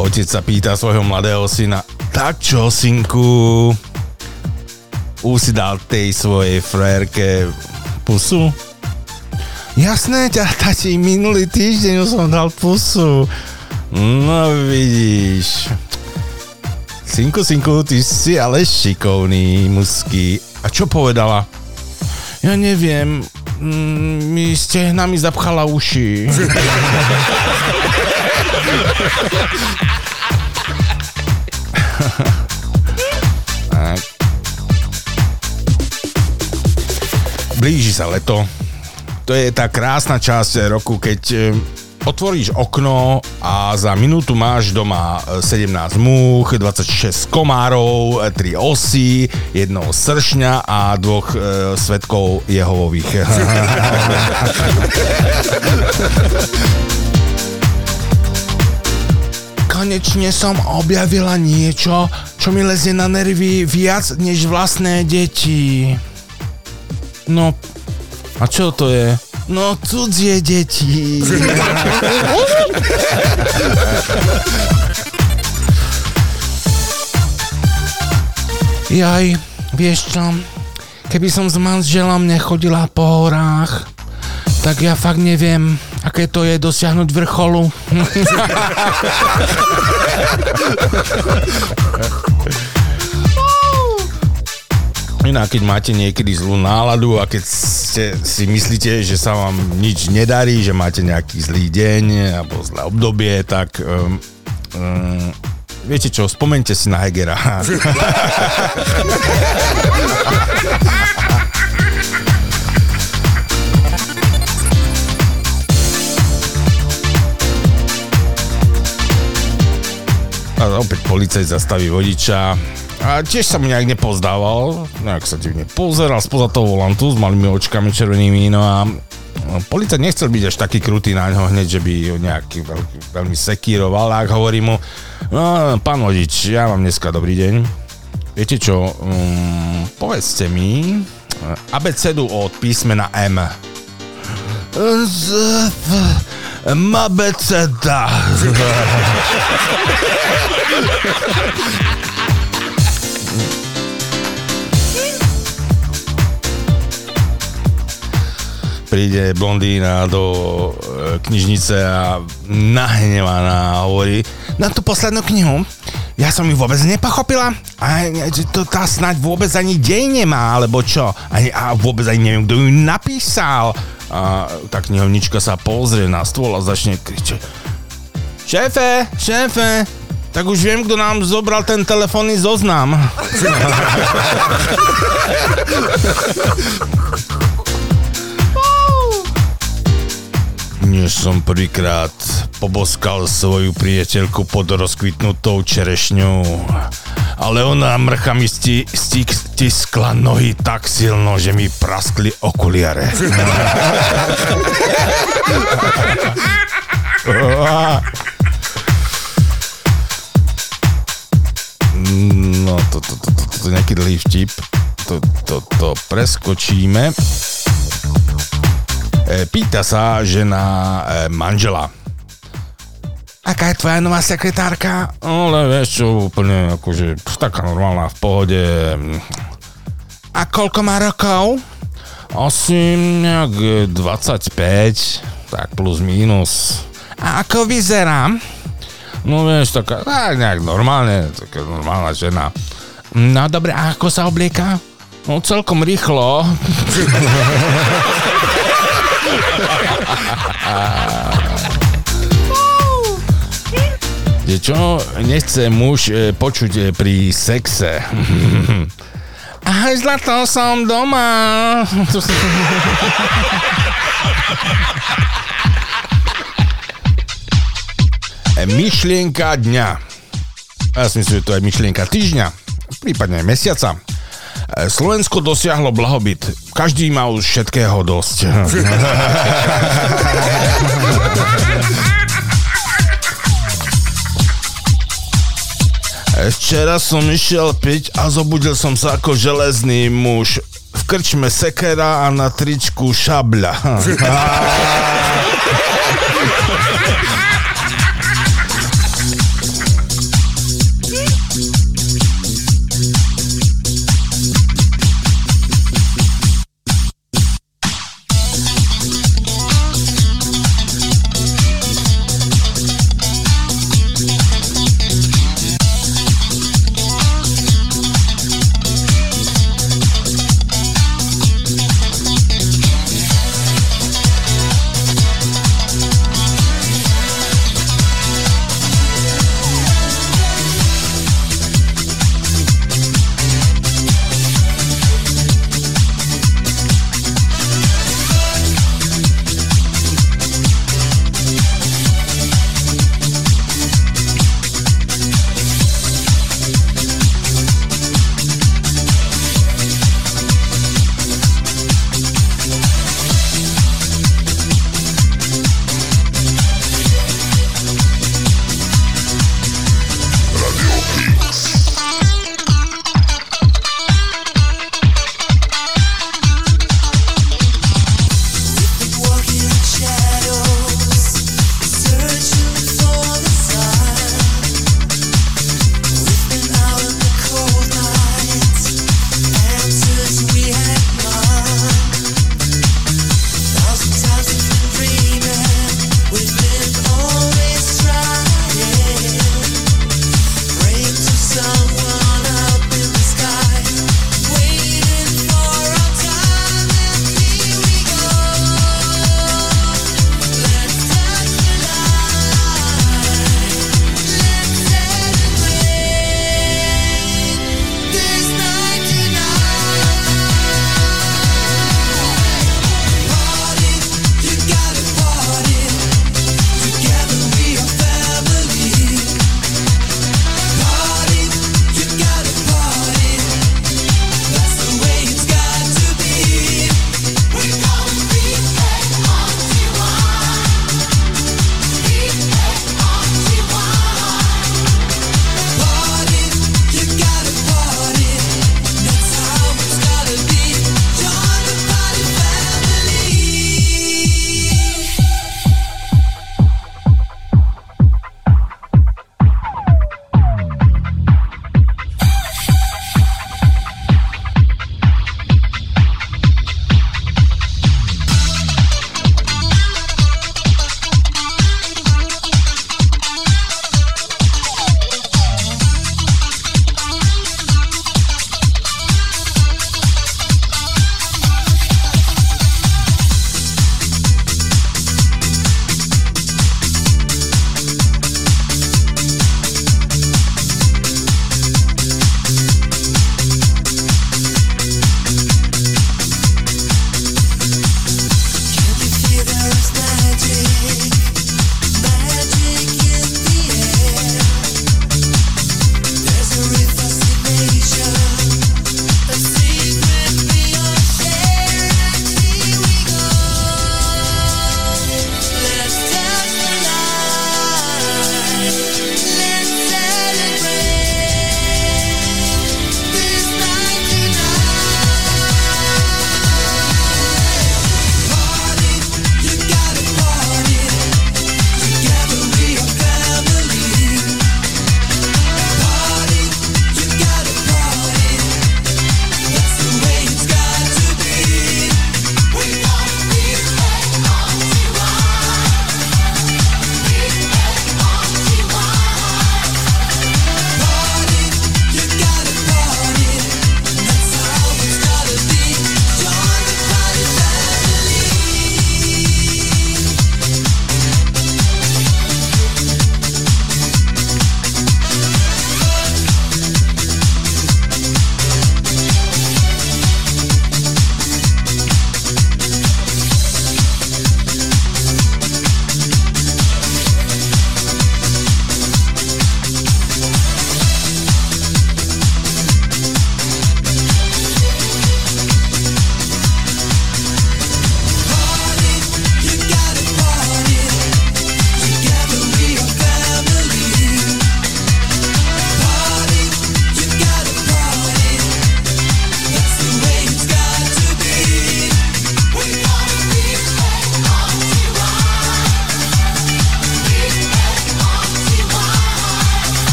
Otec sa pýta svojho mladého syna, tak čo, synku? Už si dal tej svojej frérke pusu? Jasné, ťa, tati, minulý týždeň už som dal pusu. No vidíš. Synku, synku, ty si ale šikovný, musky. A čo povedala? Ja neviem, mm, mi stehnami zapchala uši. tak. Blíži sa leto. To je tá krásna časť roku, keď e, otvoríš okno a za minútu máš doma e, 17 múch, 26 komárov, 3 osy, jednoho sršňa a dvoch e, svetkov Jehovových. [LAUGHS] Konečne som objavila niečo, čo mi lezie na nervy viac než vlastné deti. No, a čo to je? No, cudzie deti. Jaj, vieš čo? Keby som s manželom nechodila po horách, tak ja fakt neviem, aké to je dosiahnuť vrcholu. [LAUGHS] Inak, keď máte niekedy zlú náladu a keď ste, si myslíte, že sa vám nič nedarí, že máte nejaký zlý deň alebo zlé obdobie, tak um, um, viete čo, spomente si na Hegera. [LAUGHS] A opäť policajt zastaví vodiča a tiež sa mu nejak nepozdával, nejak sa divne pozeral spoza toho volantu s malými očkami červenými, no a policajt nechcel byť až taký krutý na ňo hneď, že by ho veľký, veľmi sekíroval, ak hovorí mu, no, pán vodič, ja mám dneska dobrý deň, viete čo, um, povedzte mi abecedu od písmena M. Mabeceda. [LAUGHS] príde blondína do e, knižnice a nahnevaná hovorí na tú poslednú knihu, ja som ju vôbec nepochopila a to tá snáď vôbec ani dej nemá, alebo čo. A, a vôbec ani neviem, kto ju napísal. A tá knihovnička sa pozrie na stôl a začne kričať Šéfe, šéfe, tak už viem, kto nám zobral ten telefónny zoznam. [LAUGHS] Než som prvýkrát poboskal svoju priateľku pod rozkvitnutou čerešňou. Ale ona mrcha mi sti, sti, stiskla nohy tak silno, že mi praskli okuliare. No, to, to, to, to, to je nejaký dlhý vtip. To, to, to preskočíme. E, Pýta sa žena e, manžela. Aká je tvoja nová sekretárka? Ale vieš čo, úplne akože taká normálna, v pohode. A koľko má rokov? Asi nejak e, 25, tak plus minus. A ako vyzerá? No vieš, taká, tak nejak normálne, taká normálna žena. No dobre, a ako sa oblieka? No celkom rýchlo. [LAUGHS] Je čo nechce muž e, počuť e, pri sexe? [LAUGHS] Ahoj zlato, som doma. [LAUGHS] E, myšlienka dňa. Ja si myslím, že to je myšlienka týždňa, prípadne aj mesiaca. Slovensko dosiahlo blahobyt. Každý má už všetkého dosť. [LAUGHS] Včera som išiel piť a zobudil som sa ako železný muž. V krčme sekera a na tričku šabľa. [LAUGHS]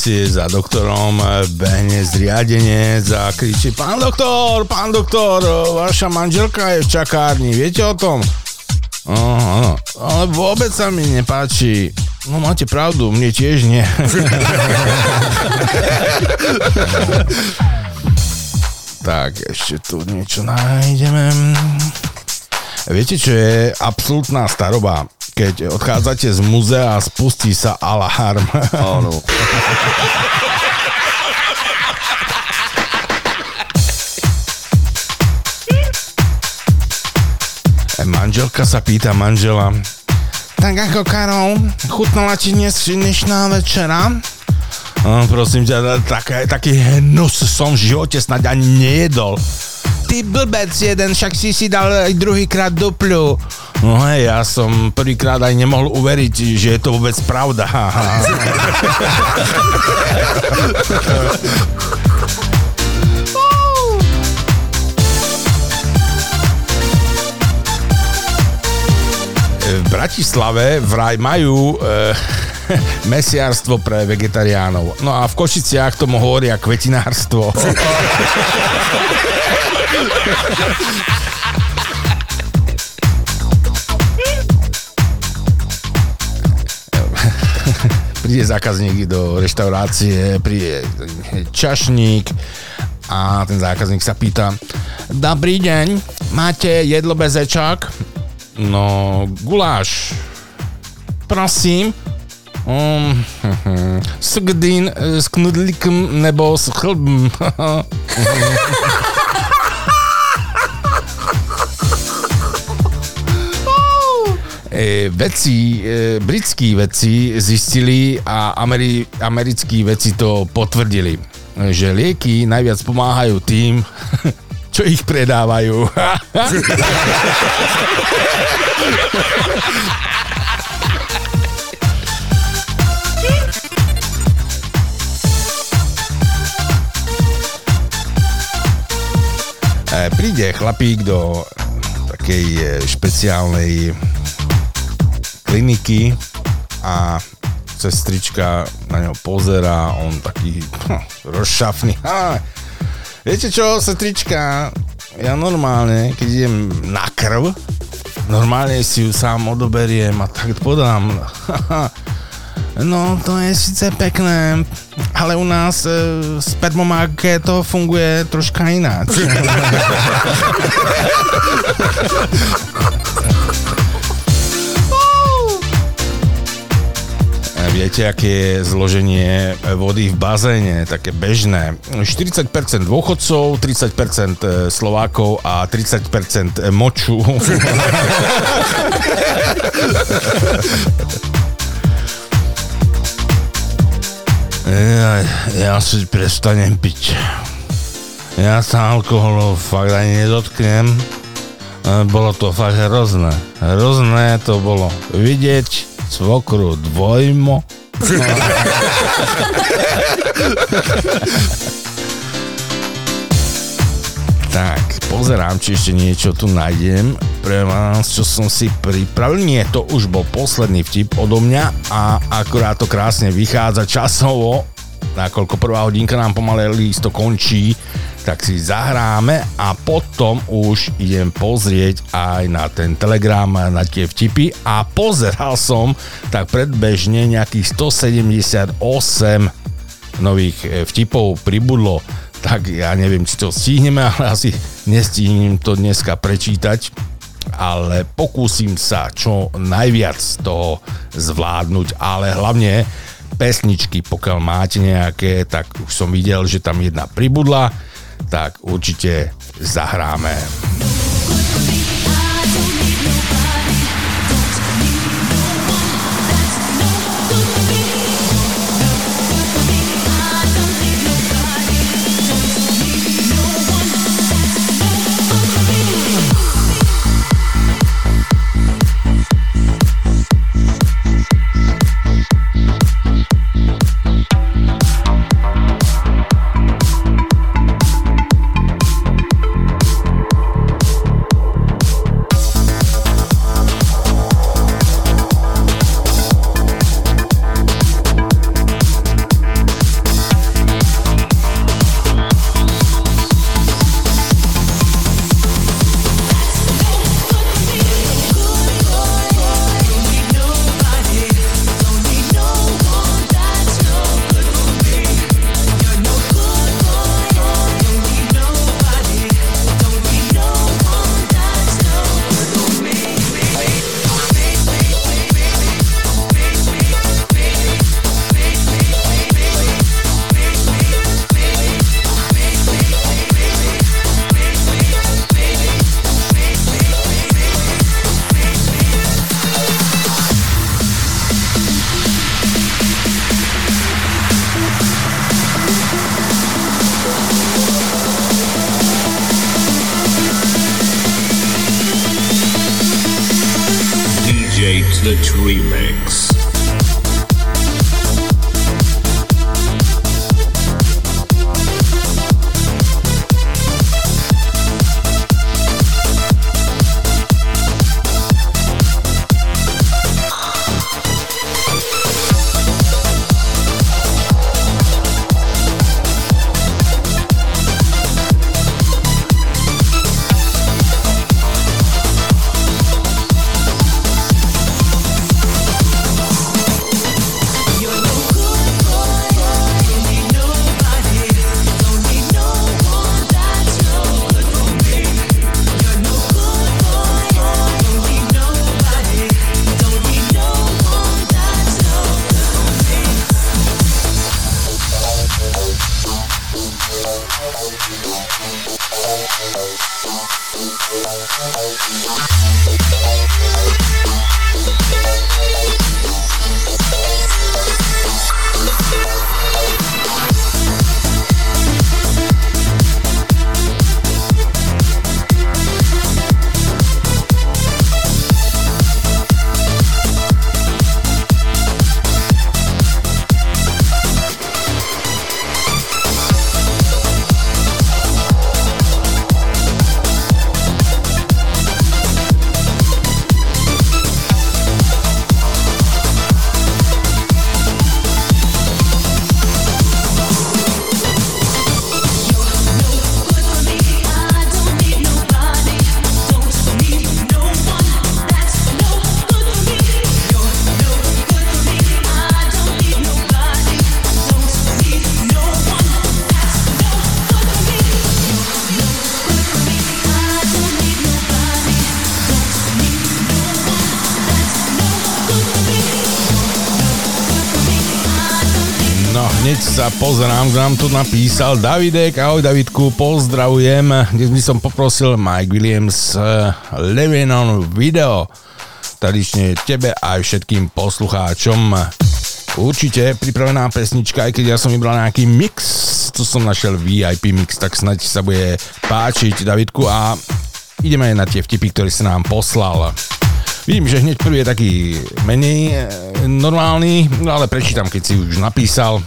ordinácie za doktorom e, behne zriadenie a kričí Pán doktor, pán doktor, e, vaša manželka je v čakárni, viete o tom? No, áno, ale vôbec sa mi nepáči. No máte pravdu, mne tiež nie. [LAUGHS] tak, ešte tu niečo nájdeme. Viete, čo je absolútna staroba? Keď odchádzate z muzea a spustí sa alarm. Áno. Manželka sa pýta manžela, tak ako Karol, chutnala ti dnes dnešná večera? No, prosím ťa, tak, taký hnus som v živote snad ani nejedol. Ty blbec jeden, však si si dal aj druhýkrát dupľu. No hej, ja som prvýkrát aj nemohol uveriť, že je to vôbec pravda. [LAUGHS] v Bratislave vraj majú e, [LAUGHS] mesiarstvo pre vegetariánov. No a v Košiciach tomu hovoria kvetinárstvo. [LAUGHS] príde zákazník do reštaurácie, príde čašník a ten zákazník sa pýta Dobrý deň, máte jedlo bez ečák? No, guláš. Prosím. Um, s kdín, s knudlíkem nebo s chlbem. [LAUGHS] E, veci, e, britskí vedci zistili a Ameri, americkí vedci to potvrdili, že lieky najviac pomáhajú tým, [LAUGHS] čo ich predávajú. [LAUGHS] E, Príde chlapík do takej e, špeciálnej kliniky a sestrička na ňo pozera, on taký hm, rozšafný. Ha, viete čo, sestrička, ja normálne, keď idem na krv, normálne si ju sám odoberiem a tak podám. No, to je síce pekné, ale u nás e, spermomáke to funguje troška ináč. [LAUGHS] Viete, aké je zloženie vody v bazéne, také bežné. 40% dôchodcov, 30% Slovákov a 30% moču. [LAUGHS] Ja, ja si prestanem piť. Ja sa alkoholu fakt ani nedotknem. Bolo to fakt hrozné. Hrozné to bolo vidieť svokru dvojmo. [LAUGHS] tak, pozerám, či ešte niečo tu nájdem pre vás, čo som si pripravil. Nie, to už bol posledný vtip odo mňa a akurát to krásne vychádza časovo, nakoľko prvá hodinka nám pomaly listo končí, tak si zahráme a potom už idem pozrieť aj na ten telegram, na tie vtipy. A pozeral som tak predbežne nejakých 178 nových e, vtipov. Pribudlo tak ja neviem, či to stihneme, [LAUGHS] ale asi nestihnem to dneska prečítať, ale pokúsim sa čo najviac toho zvládnuť, ale hlavne pesničky, pokiaľ máte nejaké, tak už som videl, že tam jedna pribudla, tak určite zahráme. Sa pozerám, nám tu napísal. Davidek, ahoj Davidku, pozdravujem. Dnes by som poprosil Mike Williams uh, Living on Video. Tradične tebe aj všetkým poslucháčom. Určite pripravená pesnička, aj keď ja som vybral nejaký mix, to som našiel VIP mix, tak snaď sa bude páčiť Davidku a ideme na tie vtipy, ktoré si nám poslal. Vidím, že hneď prvý je taký menej e, normálny, no ale prečítam, keď si už napísal.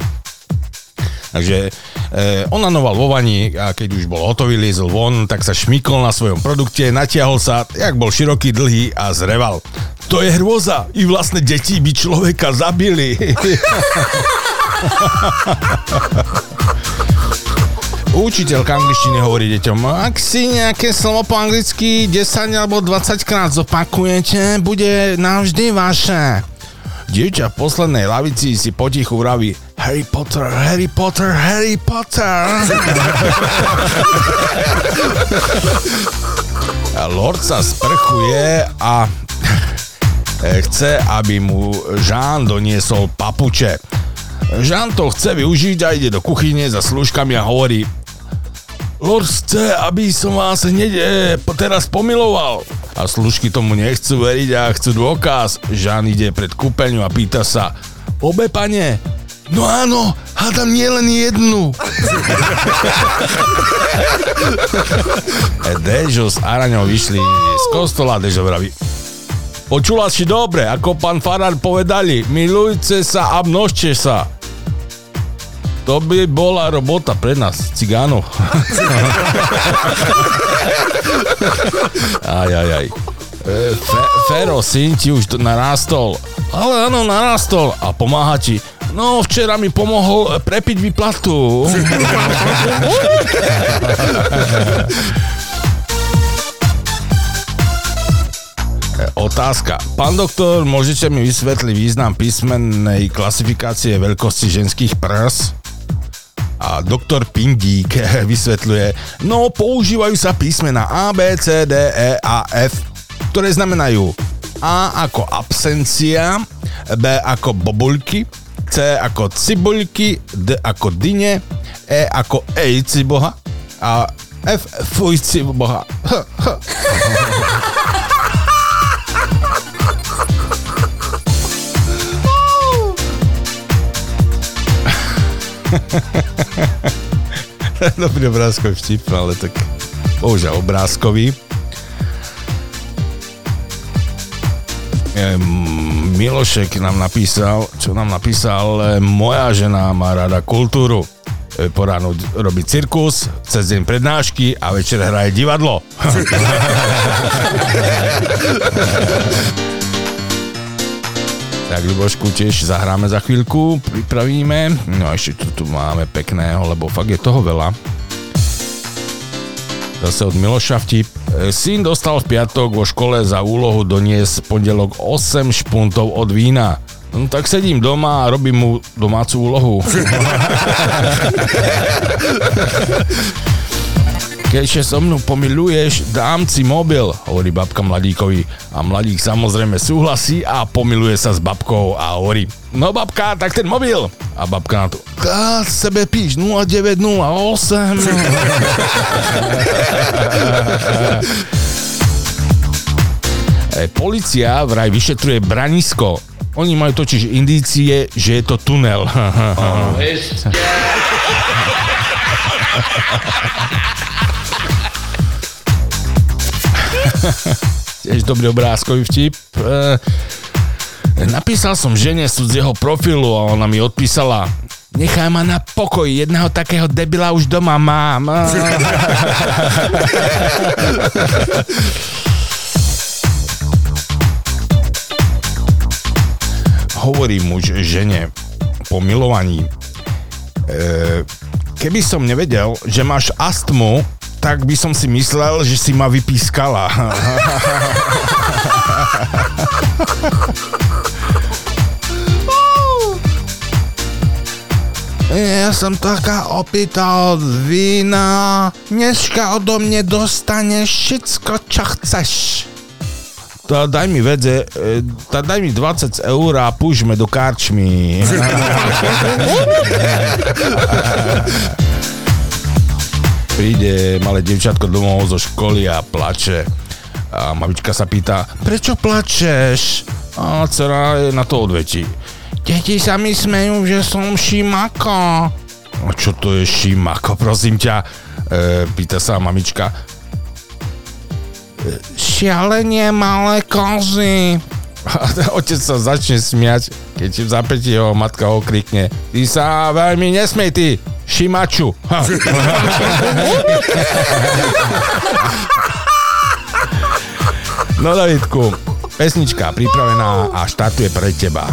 Takže e, onanoval vo vani a keď už bol hotový, liezol von, tak sa šmykol na svojom produkte, natiahol sa, jak bol široký, dlhý a zreval. To je hrôza, i vlastne deti by človeka zabili. [LAUGHS] Učiteľka angličtiny hovorí deťom, ak si nejaké slovo po anglicky 10 alebo 20 krát zopakujete, bude navždy vaše. Dievča v poslednej lavici si potichu vraví Harry Potter, Harry Potter, Harry Potter. Lord sa sprchuje a chce, aby mu Žán doniesol papuče. Žán to chce využiť a ide do kuchyne za služkami a hovorí Lord chce, aby som vás hneď e, teraz pomiloval. A služky tomu nechcú veriť a chcú dôkaz. Žán ide pred kúpeľňu a pýta sa Obe pane, No áno, hádam nie len jednu. [LAUGHS] Dežo s Araňou vyšli z kostola Dežo vraví Počula si dobre, ako pán Farár povedali, milujte sa a množte sa. To by bola robota pre nás, cigánov. [LAUGHS] aj, aj, aj. E, Fe- Fero, syn ti už to narástol. Ale áno, narástol. A pomáha ti. No, včera mi pomohol prepiť výplatu. E, Otázka. Pán doktor, môžete mi vysvetliť význam písmennej klasifikácie veľkosti ženských prs? A doktor Pindík [LAUGHS] vysvetľuje, no používajú sa písmena A, B, C, D, E a F, ktoré znamenajú A ako absencia, B ako bobulky, C ako cibuľky, D ako dyne, E ako ejci boha a F fujci boha. [LAUGHS] Dobrý obrázkový vtip, ale tak bohužiaľ obrázkový. Milošek nám napísal, čo nám napísal, e, moja žena má rada kultúru. E, Po ránu d- robí cirkus, cez deň prednášky a večer hraje divadlo. [LAUGHS] tak Ľubošku tiež zahráme za chvíľku, pripravíme. No a ešte tu, tu máme pekného, lebo fakt je toho veľa. Zase od Miloša vtip. E, Syn dostal v piatok vo škole za úlohu doniesť pondelok 8 špuntov od vína. No tak sedím doma a robím mu domácu úlohu. [LAUGHS] Keďže so mnou pomiluješ, dám si mobil, hovorí babka mladíkovi. A mladík samozrejme súhlasí a pomiluje sa s babkou a hovorí, no babka, tak ten mobil. A babka na to, a sebe píš 0908. [LAUGHS] E, Polícia vraj vyšetruje branisko. Oni majú totiž indície, že je to tunel. [LAUGHS] [LAUGHS] Tiež dobrý obrázkový vtip. E, napísal som žene z jeho profilu a ona mi odpísala Nechaj ma na pokoj, jedného takého debila už doma mám. [LAUGHS] Hovorí muž žene po milovaní. E, keby som nevedel, že máš astmu, tak by som si myslel, že si ma vypískala. Ja som taká opýta od vína. Dneska odo mne dostaneš všetko, čo chceš. To daj mi vedze, tá daj mi 20 eur a púžme do karčmy. [LAUGHS] Príde malé devčatko domov zo školy a plače. A mamička sa pýta, prečo plačeš? A dcera na to odvetí. Deti sa mi smejú, že som šimako. A čo to je šimako, prosím ťa? E, pýta sa mamička. Šialenie malé kozy. Otec sa začne smiať, keď v zapätí jeho matka okrikne. Ty sa veľmi nesmej, ty šimaču. No Davidku, pesnička pripravená a štartuje pre teba.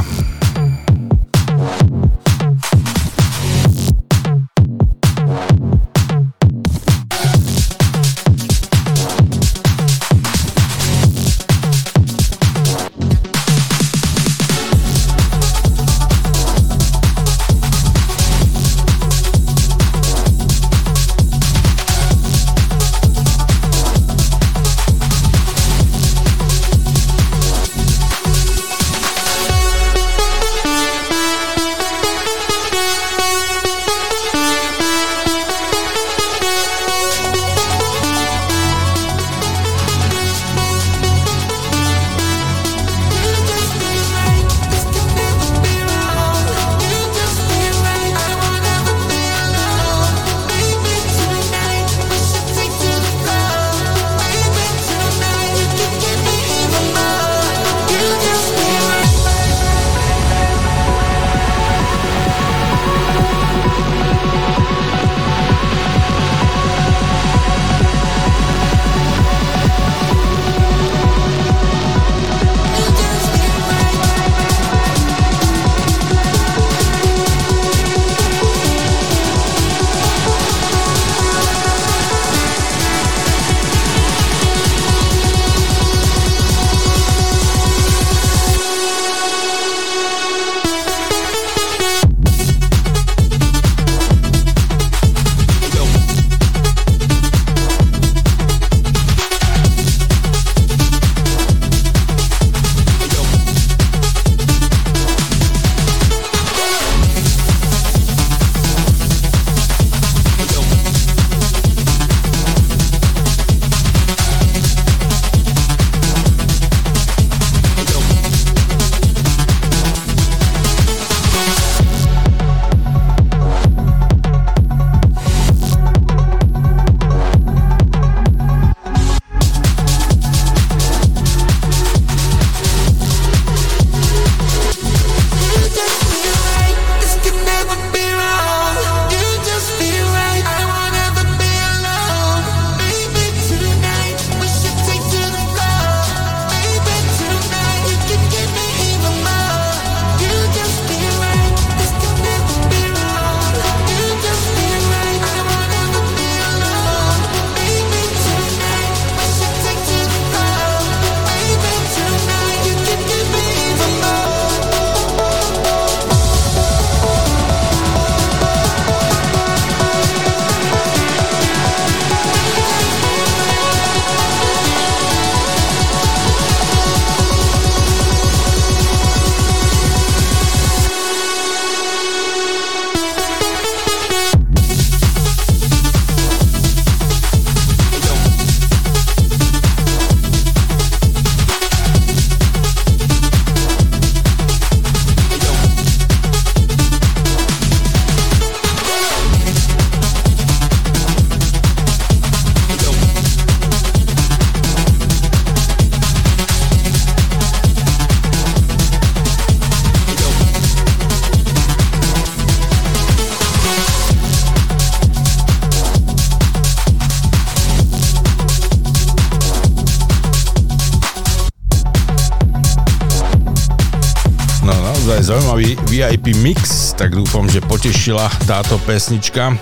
VIP mix, tak dúfam, že potešila táto pesnička.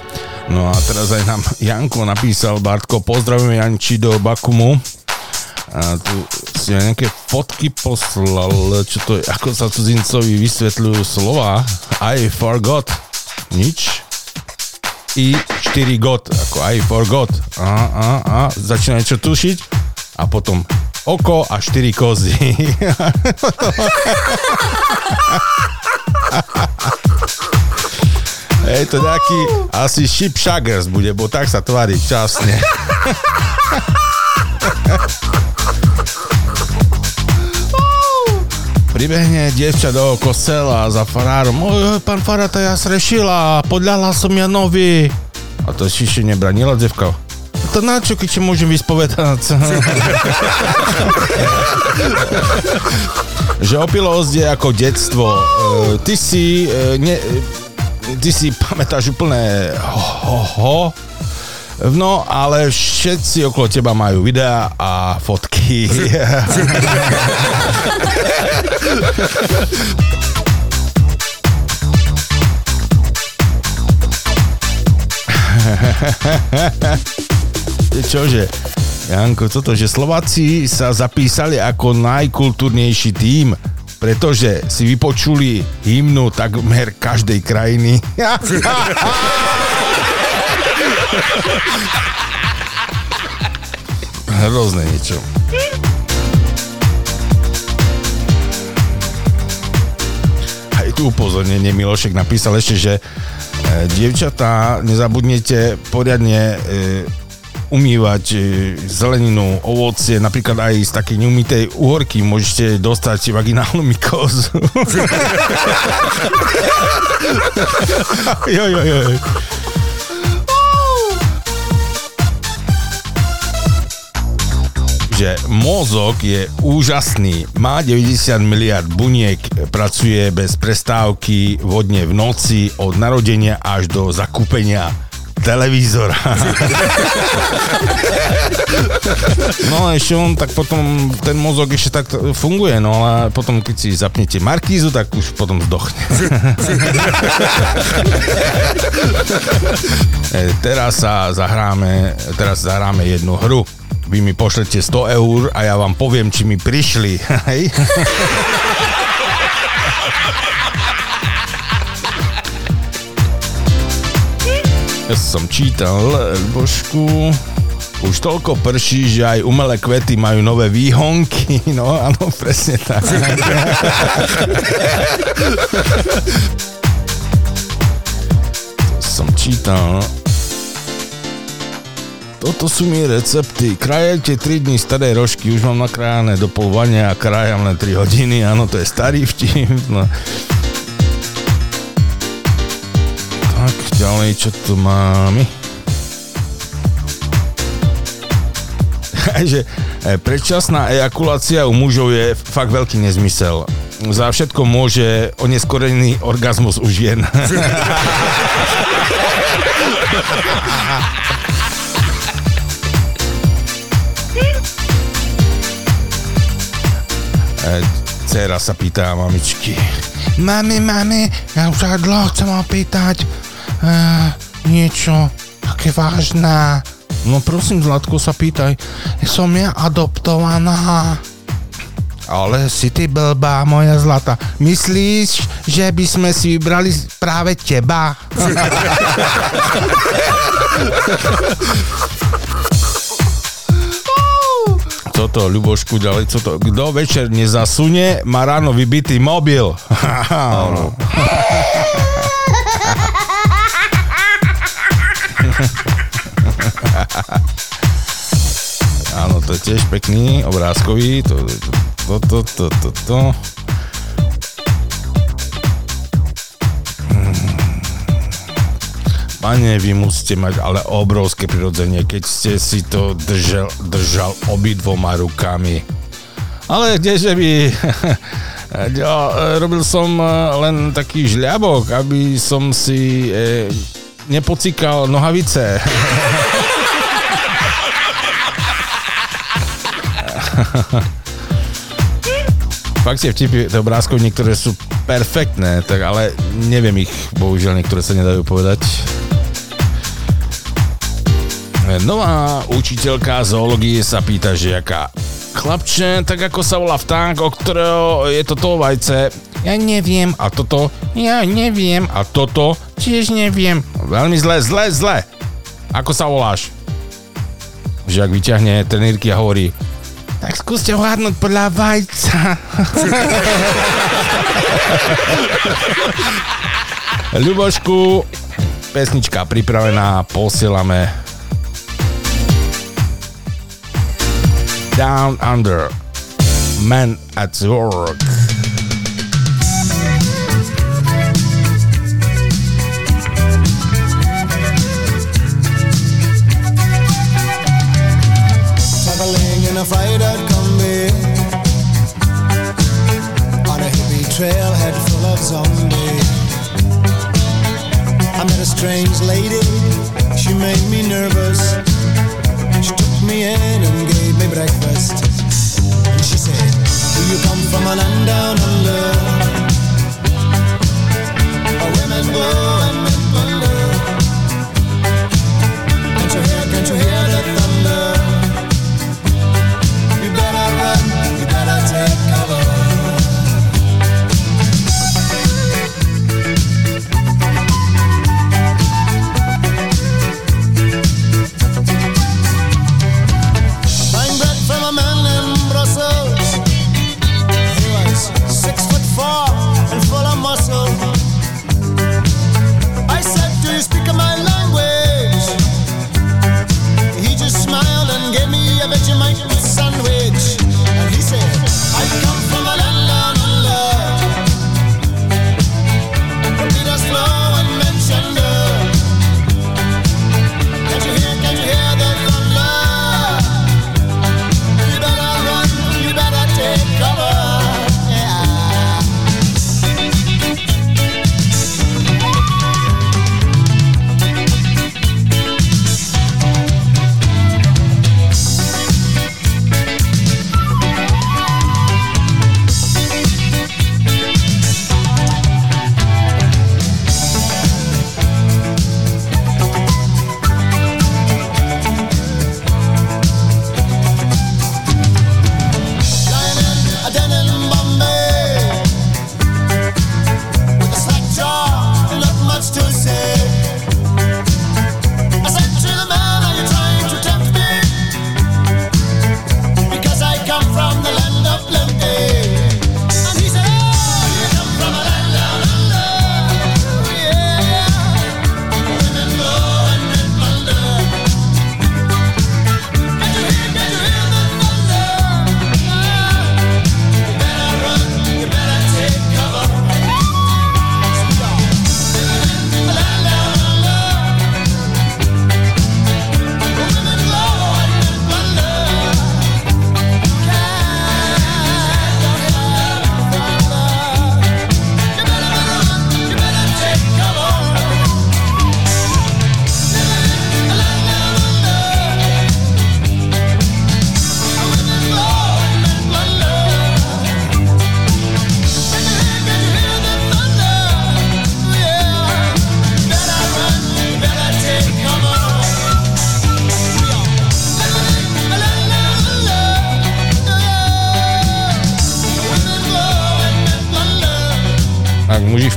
No a teraz aj nám Janko napísal, Bartko, pozdravujeme Janči do Bakumu. A tu si aj nejaké fotky poslal, čo to je, ako sa cudzincovi vysvetľujú slova. I forgot. Nič. I 4 got, ako I forgot. A, a, a, začína niečo tušiť a potom oko a 4 kozy. [LAUGHS] [LAUGHS] Hej, to nejaký asi Ship Shaggers bude, bo tak sa tvári časne. Pribehne dievča do kostela za farárom. Oj, pán farata, ja srešila, podľahla som ja nový. A to ešte nebranila devka. To na čo, keď môžem vyspovedať? [LAUGHS] že opilosť je ako detstvo. E, ty si, e, ne, ty si pamätáš úplne ho, ho, ho, No, ale všetci okolo teba majú videá a fotky. [LAUGHS] Čože? Janko, toto, že Slováci sa zapísali ako najkultúrnejší tím, pretože si vypočuli hymnu takmer každej krajiny. [LAUGHS] Hrozné niečo. Aj tu upozornenie Milošek napísal ešte, že e, dievčatá, nezabudnete poriadne e, umývať e, zeleninu, ovocie, napríklad aj z takej neumytej uhorky môžete dostať vaginálnu mykózu. [LAUGHS] jo, jo, jo. že mozog je úžasný. Má 90 miliard buniek, pracuje bez prestávky vodne v noci od narodenia až do zakúpenia televízora. [LAUGHS] No a ešte on tak potom, ten mozog ešte tak funguje, no ale potom keď si zapnete Markízu, tak už potom zdochne. [LAUGHS] [LAUGHS] E, teraz sa zahráme, teraz zahráme jednu hru. Vy mi pošlete 100 eur a ja vám poviem, či mi prišli. Hej? Ja som čítal, Božku, už toľko prší, že aj umelé kvety majú nové výhonky. [LAUGHS] No áno, presne tak. [LAUGHS] som čítal, toto sú mi recepty. Krajajte 3 dní staré rožky, už mám nakrájané do polvania a krájam len 3 hodiny. Áno, to je starý vtip. No. Ďalej, čo tu máme? [LAUGHS] že e, predčasná ejakulácia u mužov je fakt veľký nezmysel. Za všetko môže oneskorený orgazmus u žien. [LAUGHS] E, Cera sa pýta mamičky. Mami, mami, ja už aj dlho chcem opýtať uh, niečo také vážne. No prosím, Zlatko, sa pýtaj. Som ja adoptovaná. Ale si ty blbá, moja zlata. Myslíš, že by sme si vybrali práve teba? [LAUGHS] toto, Ľubošku, ďalej, co to, kto večer nezasunie, má ráno vybitý mobil. [LAUGHS] Áno. [LAUGHS] [LAUGHS] Áno, to je tiež pekný, obrázkový, to, to, to, to, to, to. Pane, vy musíte mať ale obrovské prirodzenie, keď ste si to držal, držal obidvoma rukami. Ale kdeže by... [LAUGHS] Ja, robil som eh, len taký žľabok, aby som si e, nepocikal nohavice. Fakt je vtipy, tie obrázky niektoré sú perfektné, tak ale neviem ich, bohužiaľ niektoré sa nedajú povedať. Nová učiteľka zoológie sa pýta žiaka. Chlapče, tak ako sa volá vták, o ktorého je toto vajce? Ja neviem. A toto? Ja neviem. A toto? Tiež neviem. Veľmi zle, zle, zle. Ako sa voláš? Žiak vyťahne trenírky a hovorí tak skúste hľadnúť podľa vajca. [LAUGHS] Ľubošku, pesnička pripravená, posielame Down Under Man at Work. A freighter combi On a hippie trailhead full of zombies. I met a strange lady. She made me nervous. She took me in and gave me breakfast. And she said Do you come from a land down under? Where women go and men Can't you hear, can't you hear the take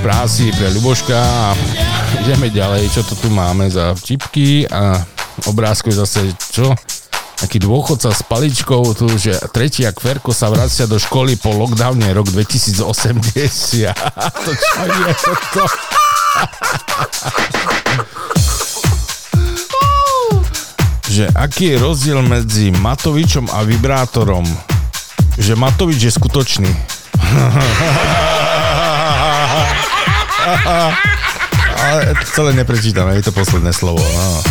práci pre Ľuboška a [LAUGHS] ideme ďalej, čo to tu máme za vtipky a obrázkov zase čo? Taký dôchodca s paličkou tu, že tretia kverko sa vracia do školy po lockdowne rok 2080. [LAUGHS] to čo je toto? [LAUGHS] že aký je rozdiel medzi Matovičom a vibrátorom? Že Matovič je skutočný. Ale celé neprečítam, je to posledné slovo. No.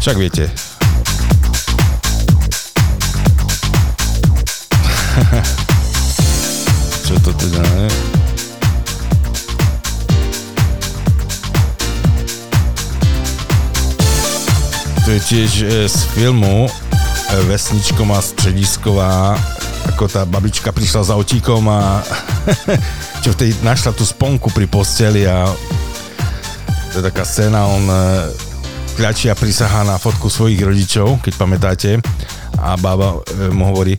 Však viete. [LAUGHS] Čo to teda je? To je tiež e, z filmu e, Vesničková středisková ako tá babička prišla za otíkom a [LAUGHS] čo v tej našla tú sponku pri posteli a to je taká scéna, on e, kľačí a prisahá na fotku svojich rodičov, keď pamätáte a baba e, mu hovorí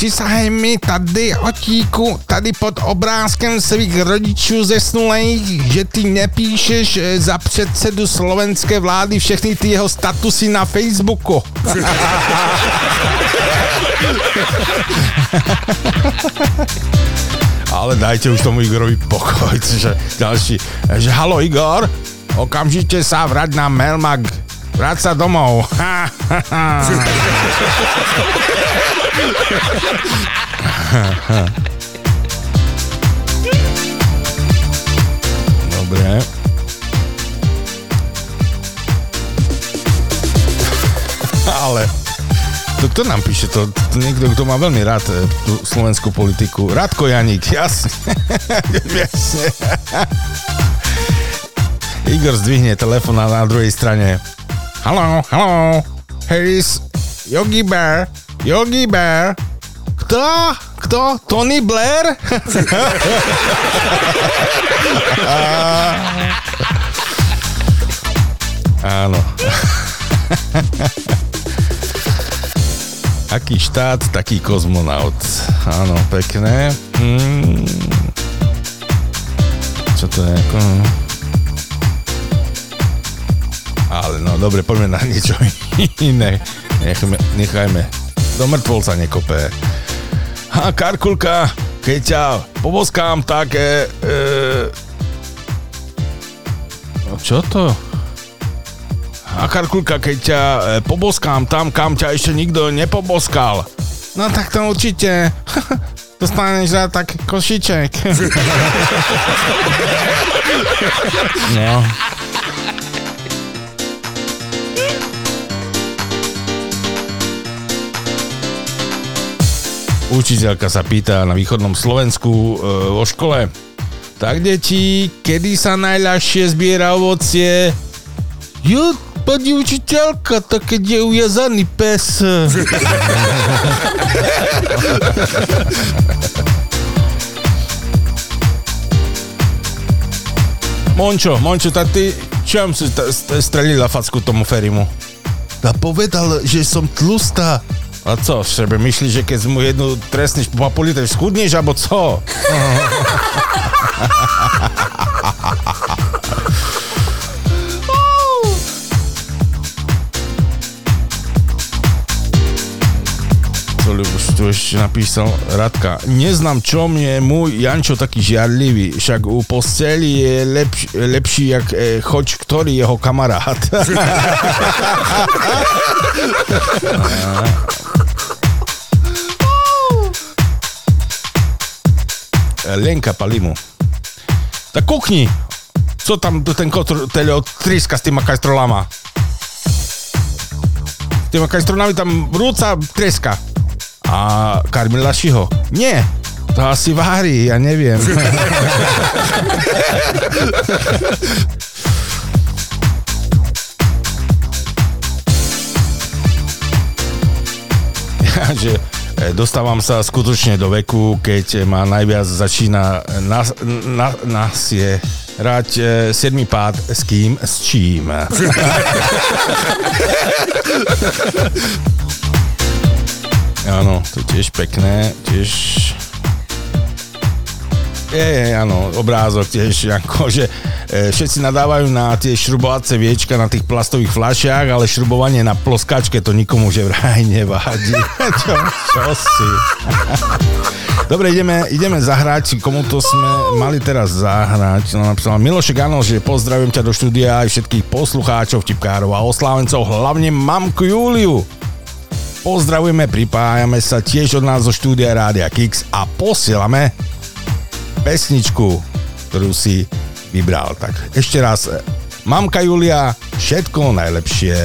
Přisahaj mi tady, otíku, tady pod obrázkem svých rodičů zesnulých, že ty nepíšeš eh, za předsedu slovenské vlády všechny ty jeho statusy na Facebooku. [LAUGHS] [LAUGHS] Ale dajte už tomu Igorovi pokoj, [LAUGHS] že ďalší, že halo Igor, okamžite sa vrať na Melmag, vrať sa domov. [LAUGHS] Dobre. [LAUGHS] Ale to kto nám píše? To, to niekto, kto má veľmi rád e, tú slovenskú politiku. Radko Janík, [LAUGHS] jasne. Igor zdvihne telefón a na druhej strane. Halo, halo, here is Yogi Bear, Yogi Bear. Kto? Kto? Tony Blair? [LAUGHS] Áno. [LAUGHS] Aký štát, taký kozmonaut. Áno, pekné. Mm. Čo to je? Ako... Ale no, dobre, poďme na niečo [LAUGHS] iné. Nechajme, nechajme. Do mŕtvolca nekopé. Ha, Karkulka, keď ťa poboskám, tak... E... No čo to? A Karkulka, keď ťa e, poboskám tam, kam ťa ešte nikto nepoboskal. No tak to určite. [LAUGHS] Dostaneš za tak košiček. [LAUGHS] no. Učiteľka sa pýta na východnom Slovensku e, vo škole. Tak, deti, kedy sa najľahšie zbiera ovocie? Jo, pani učiteľka, to keď je ujazaný pes. [LAUGHS] Mončo, Mončo, tak ty čom si st- st- strelila facku tomu Ferimu? A povedal, že som tlustá. A co, sebe myslíš, že keď mu jednu trestneš po pol liter, schudneš, alebo co? [LAUGHS] Ľuboš tu ešte napísal Radka. Neznám, čom je môj Jančo taký žiarlivý, však u posteli je lepš, lepší jak e, choď ktorý jeho kamarát. [LAUGHS] Lenka Palimu. Tak kukni, co tam ten kotrteľ tríska s týma kajstrolama. Týma kajstrolami tam rúca treska. A Karmila Šiho. Nie, to asi vári, ja neviem. Ja, [LAUGHS] že e, dostávam sa skutočne do veku, keď ma najviac začína nas, na, nás je rať e, siedmy pád s kým, s čím. [LAUGHS] Áno, to je tiež pekné, tiež... Je, je, áno, obrázok tiež, akože e, všetci nadávajú na tie šrubovacie viečka na tých plastových fľašiach, ale šrubovanie na ploskačke to nikomu že vraj nevadí. [LAUGHS] čo, čo si? Dobre, ideme, ideme zahrať, komu to sme mali teraz zahrať. No, napísal Milošek, áno, že pozdravím ťa do štúdia aj všetkých poslucháčov, vtipkárov a oslávencov, hlavne mamku Júliu. Pozdravujeme, pripájame sa tiež od nás zo štúdia Rádia Kix a posielame pesničku, ktorú si vybral. Tak ešte raz, mamka Julia, všetko najlepšie.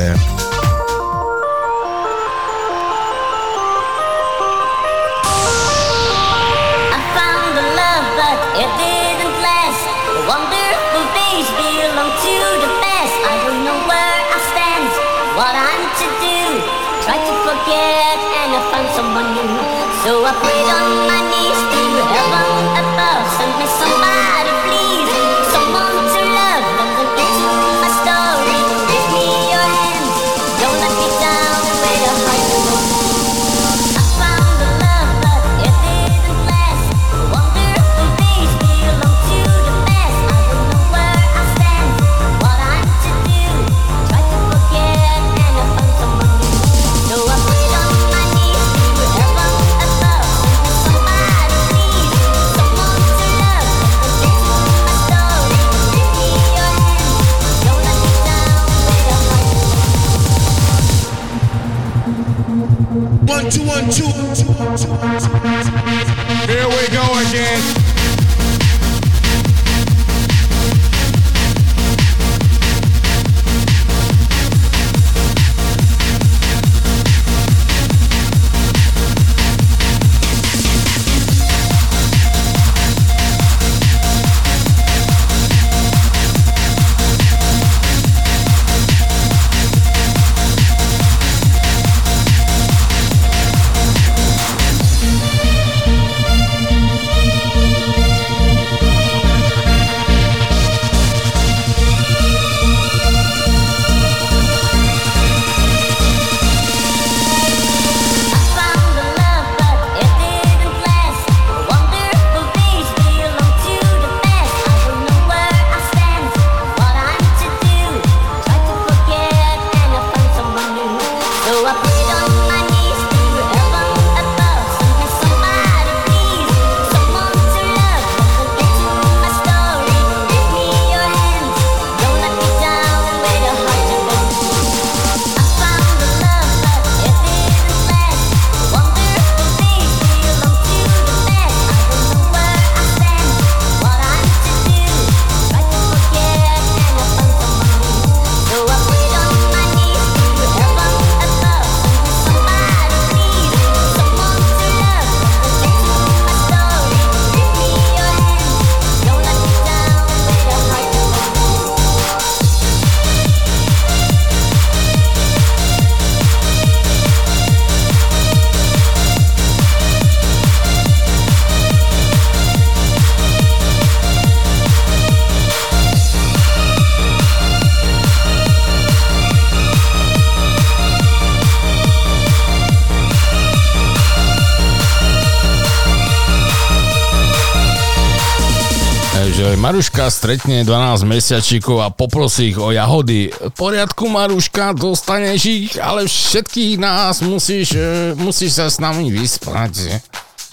Stretne 12 mesiačíkov a poprosí ich o jahody. V poriadku, Maruška, dostaneš ich, ale všetkých nás musíš, e, musíš sa s nami vyspať.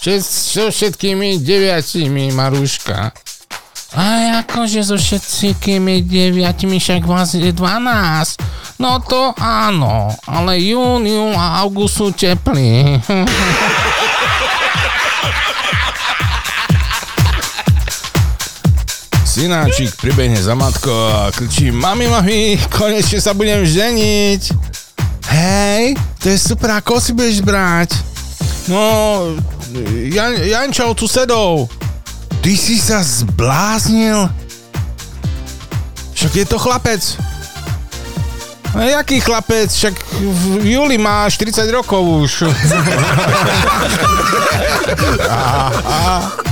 Všet, so všetkými deviatimi, Maruška. A akože so všetkými deviatimi, však vás je 12. No to áno, ale jún, jún a august sú teplí. [LAUGHS] Synáčik pribehne za matkou a kričí Mami, mami, konečne sa budem ženiť. Hej, to je super, ako si budeš brať? No, Jan, Jančov tu sedou. Ty si sa zbláznil? Však je to chlapec. A jaký chlapec? Však v júli má 40 rokov už. Aha.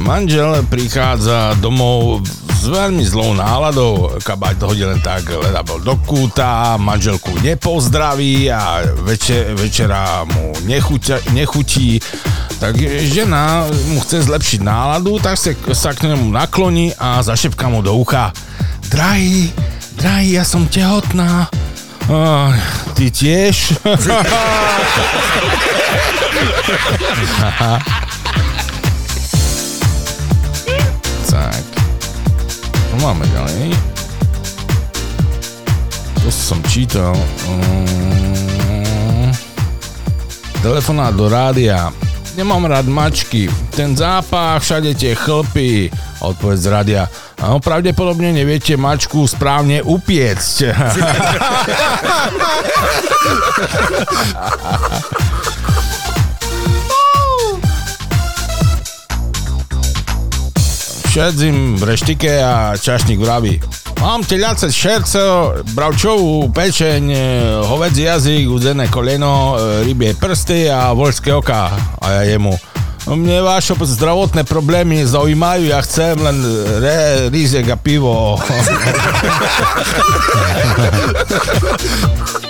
Manžel prichádza domov s veľmi zlou náladou, kabát hodí len tak, leda bol do kúta, manželku nepozdraví a večer, večera mu nechuťa, nechutí, tak žena mu chce zlepšiť náladu, tak sa, sa k nemu nakloní a zašepká mu do ucha. Drahý, drahý, ja som tehotná. Oh, ty tiež? [LAUGHS] [LAUGHS] [LAUGHS] tak. No máme ďalej. To som čítal. Mm. Telefonát do rádia. Nemám rád mačky. Ten zápach, všade tie chlpy. Odpoveď z rádia. No, pravdepodobne neviete mačku správne upiecť. [LAUGHS] Šedzim reštikeja, čašnik vravi. Mam teljace šercev, bravčov upečen, hovec jazik, udene koleno, ribje prsti, a volske oka, a ja jemu. Mnie vaše zdravotne problemi zaujímajú, ja chcem len re, rizega pivo. [LAUGHS] [LAUGHS]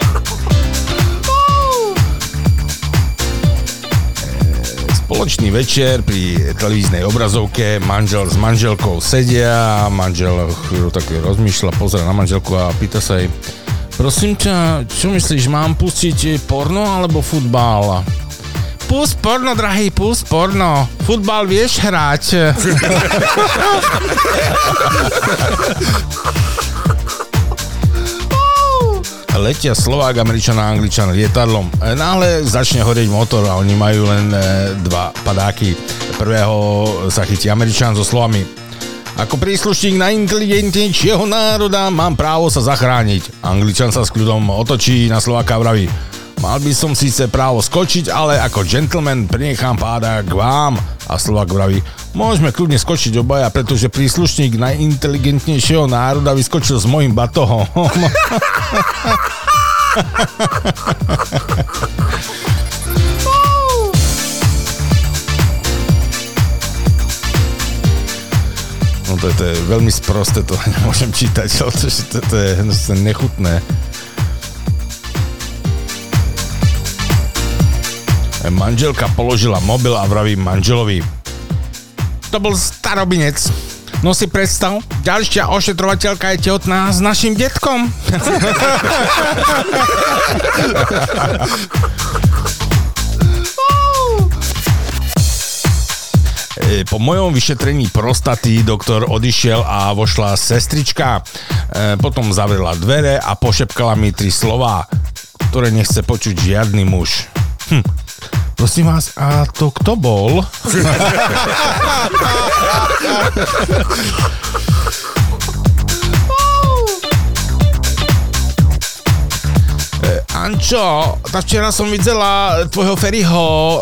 Spoločný večer pri televíznej obrazovke, manžel s manželkou sedia, manžel chvíľu rozmýšľa, pozera na manželku a pýta sa jej, prosím ťa, čo myslíš, mám pustiť porno alebo futbal? Pust porno, drahý, pust porno. Futbal vieš hrať. [LAUGHS] Letia Slovák, Američan a Angličan lietadlom. E, Náhle začne horieť motor a oni majú len e, dva padáky. Prvého sa chytí Američan so slovami ako príslušník najinteligentnejšieho národa mám právo sa zachrániť. Angličan sa s kľudom otočí na Slováka a vraví Mal by som síce právo skočiť, ale ako gentleman prinechám páda k vám. A Slovák vraví, môžeme kľudne skočiť obaja, pretože príslušník najinteligentnejšieho národa vyskočil s mojim batohom. [LAUGHS] No to, to je veľmi sprosté, to nemôžem čítať, [LAUGHS] ale to, to, to, je, to je nechutné. Manželka položila mobil a vraví manželovi. To bol starobinec. No si predstav, ďalšia ošetrovateľka je tehotná s našim detkom. [LAUGHS] E, Po mojom vyšetrení prostaty doktor odišiel a vošla sestrička. E, Potom zavrela dvere a pošepkala mi tri slová, ktoré nechce počuť žiadny muž. Hm. Prosím vás, a to kto bol? E, Ančo, tak včera som videla tvojho Ferryho e,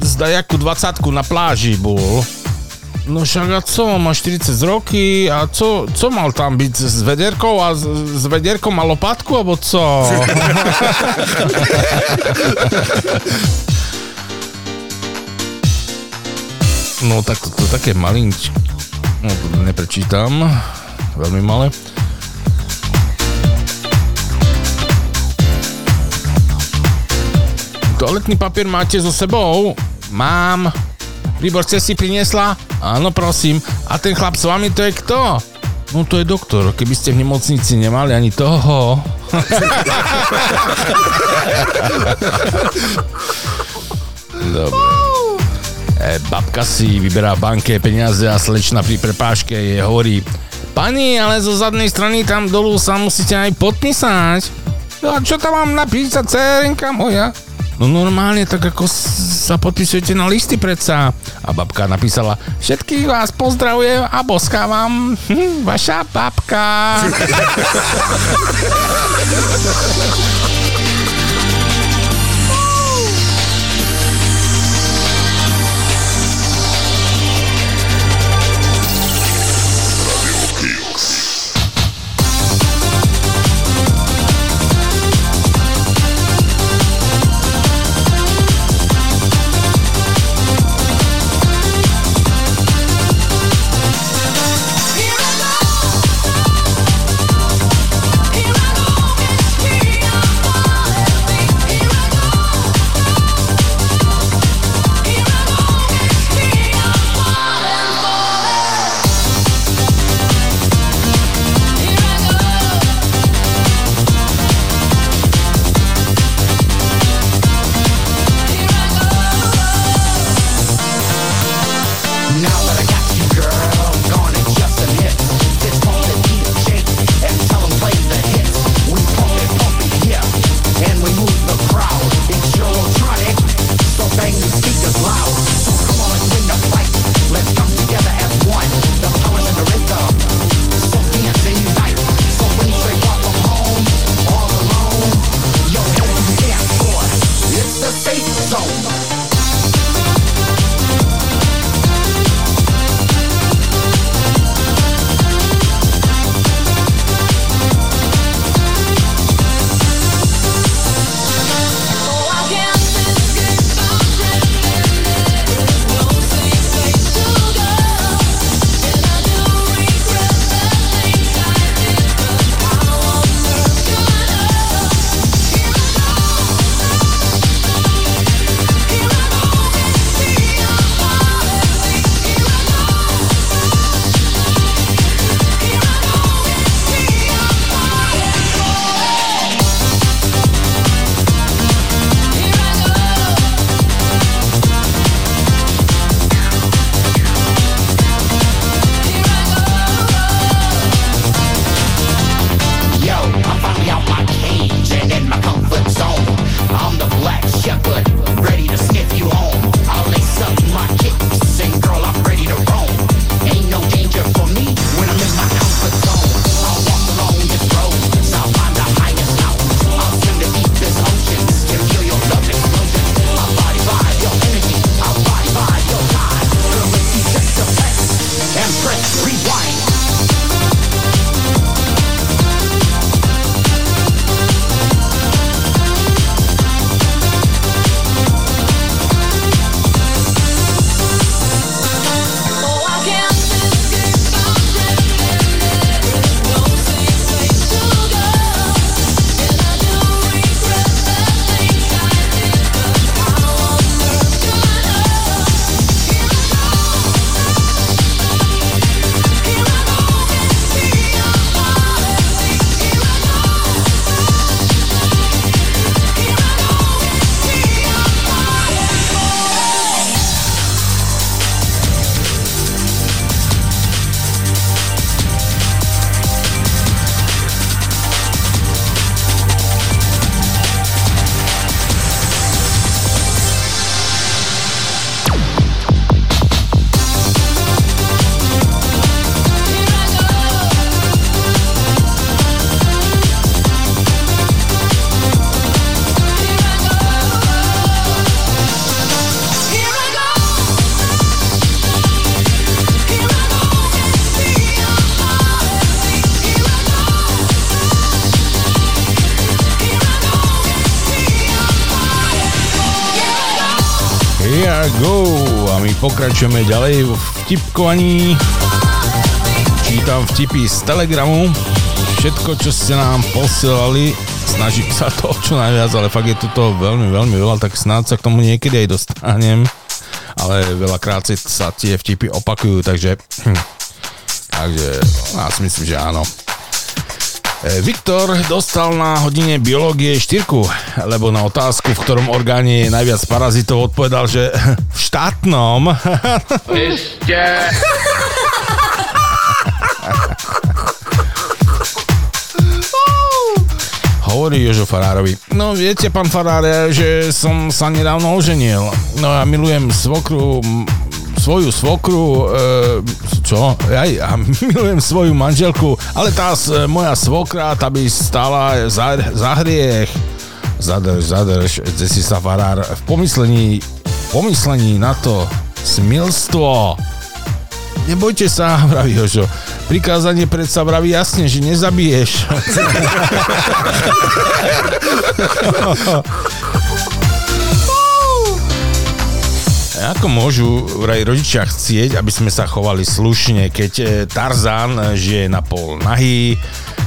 z dajakú 20 na pláži bol. No však a co, má 40 roky a co, co mal tam byť s vederkou a s, s vederkou a lopatku, alebo co? [LAUGHS] no tak to, to také malinč... No to neprečítam. Veľmi malé. Toaletný papier máte so sebou? Mám. Výbor, ste si priniesla? Áno, prosím. A ten chlap s vami, to je kto? No to je doktor. Keby ste v nemocnici nemali ani toho. Dobre. E, babka si vyberá v banke peniaze a slečna pri prepáške je hovorí Pani, ale zo zadnej strany tam dolu sa musíte aj podpísať. A čo tam mám napísať, cérinka moja? No normálne, tak ako sa podpisujete na listy predsa. A babka napísala, všetkých vás pozdravujem a boskávam. Hm, vaša babka. [LAUGHS] Chicago a my pokračujeme ďalej v vtipkovaní. Čítam vtipy z Telegramu. Všetko, čo ste nám posielali, snažím sa to čo najviac, ale fakt je tu toho veľmi, veľmi veľa, tak snáď sa k tomu niekedy aj dostanem. Ale veľakrát sa tie vtipy opakujú, takže... Takže ja si myslím, že áno. E, Viktor dostal na hodine biológie štyrku, lebo na otázku, v ktorom orgáne je najviac parazitov, odpovedal, že [LAUGHS] v štátnom. [LAUGHS] Ešte. Hovorí Jožo Farárovi. No viete, pán Farár, že som sa nedávno oženil. No ja milujem svokru, svoju svokru, e, čo? Aj, ja milujem svoju manželku, ale tá s- moja svokra, tá by stála za, za hriech. Zadrž, zadrž, kde si sa Farár v pomyslení, pomyslení na to smilstvo. Nebojte sa, [LAUGHS] vraví Jožo. Prikázanie predsa vraví jasne, že nezabiješ. [LAUGHS] Ako môžu vraj rodičia chcieť, aby sme sa chovali slušne, keď e, Tarzan e, žije na pol nahý,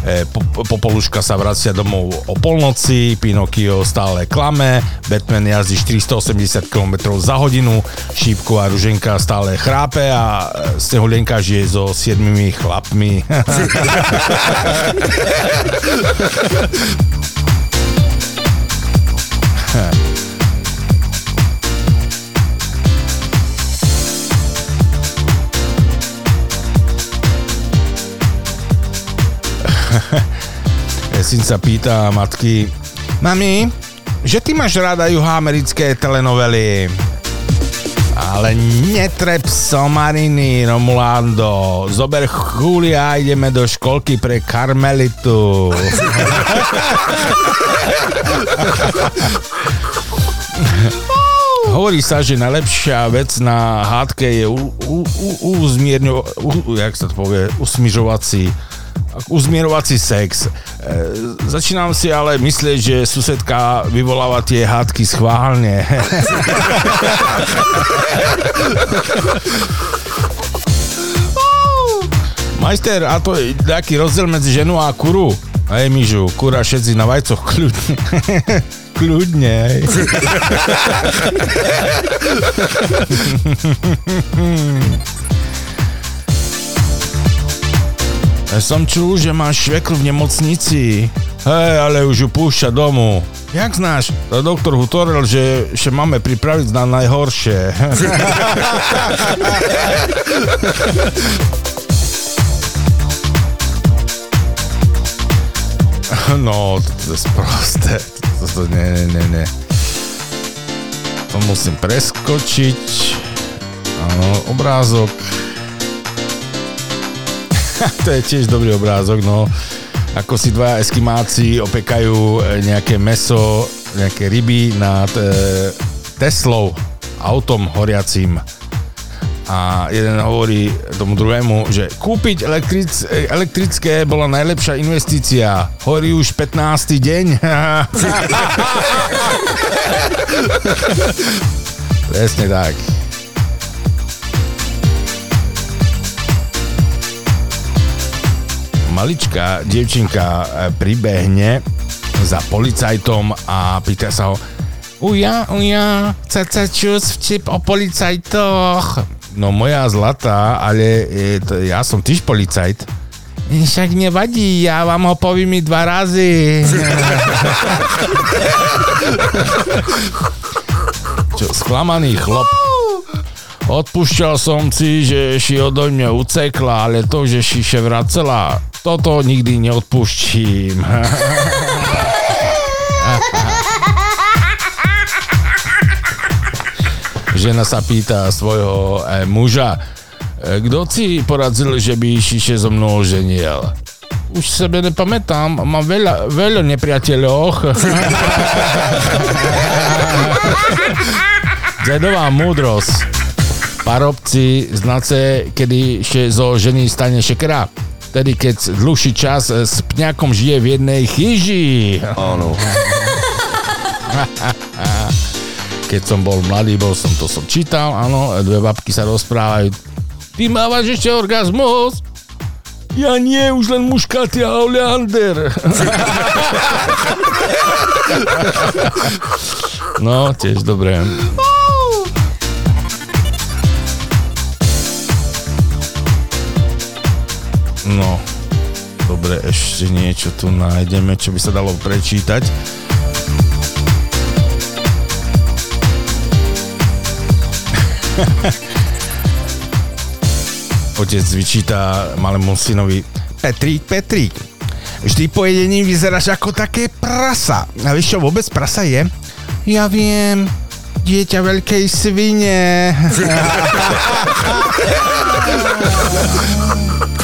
e, po- Popoluška sa vracia domov o polnoci, Pinokio stále klame, Batman jazdí 480 km za hodinu, Šípková ruženka stále chrápe a Snehulienka žije so siedmimi chlapmi. [LAUGHS] [LAUGHS] [LAUGHS] Syn sa pýta matky, mami, že ty máš rada juhoamerické telenovely? Ale netreb somariny, Romulando. Zober Julia a ideme do školky pre Karmelitu. [LAUGHS] Hovorí sa, že najlepšia vec na hádke je uzmierňo, jak sa to povie, usmižovací uzmierovací sex. E, začínam si ale myslieť, že susedka vyvoláva tie hádky schválne. [LAUGHS] Majster, a to je taký rozdiel medzi ženou a kuru. Hej, Mižu, kura všetci na vajcoch kľudne. [LAUGHS] kľudne, hej. [LAUGHS] Ja som čul, že máš švekru v nemocnici. Hej, ale už ju púšťa domu. Jak znáš? To doktor hovoril, že, že máme pripraviť na najhoršie. [LAUGHS] No, to je sprosté. To, to, ne, ne, ne, ne. To musím preskočiť. Áno, obrázok. [LAUGHS] to je tiež dobrý obrázok, no. Ako si dvaja eskimáci opekajú e, nejaké meso, nejaké ryby nad e, Teslou, autom horiacím. A jeden hovorí tomu druhému, že kúpiť elektric, e, elektrické bola najlepšia investícia. Horí už 15. deň. [LAUGHS] Presne tak. Maličká dievčinka e, pribehne za policajtom a pýta sa ho Uja, uja, caca čus vtip o policajtoch. No moja zlatá, ale e, to, ja som tiež policajt. "E, Však nevadí, ja vám ho povím i dva razy. [LAUGHS] Čo, sklamaný chlop. Odpúšťal som si, že si odo mňa ucekla, ale to, že si še vracela, toto nikdy neodpúštím. Žena sa pýta svojho e, muža, e, kto si poradil, že by si še so mnou ženiel? Už sebe nepamätám, mám veľa, veľa nepriateľov. [LAUGHS] Dedová múdrosť. Parobci znace, kedy še zo ženy stane šekera vtedy keď dlhší čas e, s pňakom žije v jednej chyži. Áno. [LAUGHS] keď som bol mladý, bol som, to som čítal, áno, dve babky sa rozprávajú. Ty mávaš ešte orgazmus? Ja nie, už len muškaty a oleander. [LAUGHS] no, tiež dobré. No, dobre, ešte niečo tu nájdeme, čo by sa dalo prečítať. [LAUGHS] Otec vyčíta malému synovi Petrík, Petrík, vždy po jedení vyzeráš ako také prasa. A vieš čo vôbec prasa je? Ja viem, dieťa veľkej svine. [LAUGHS]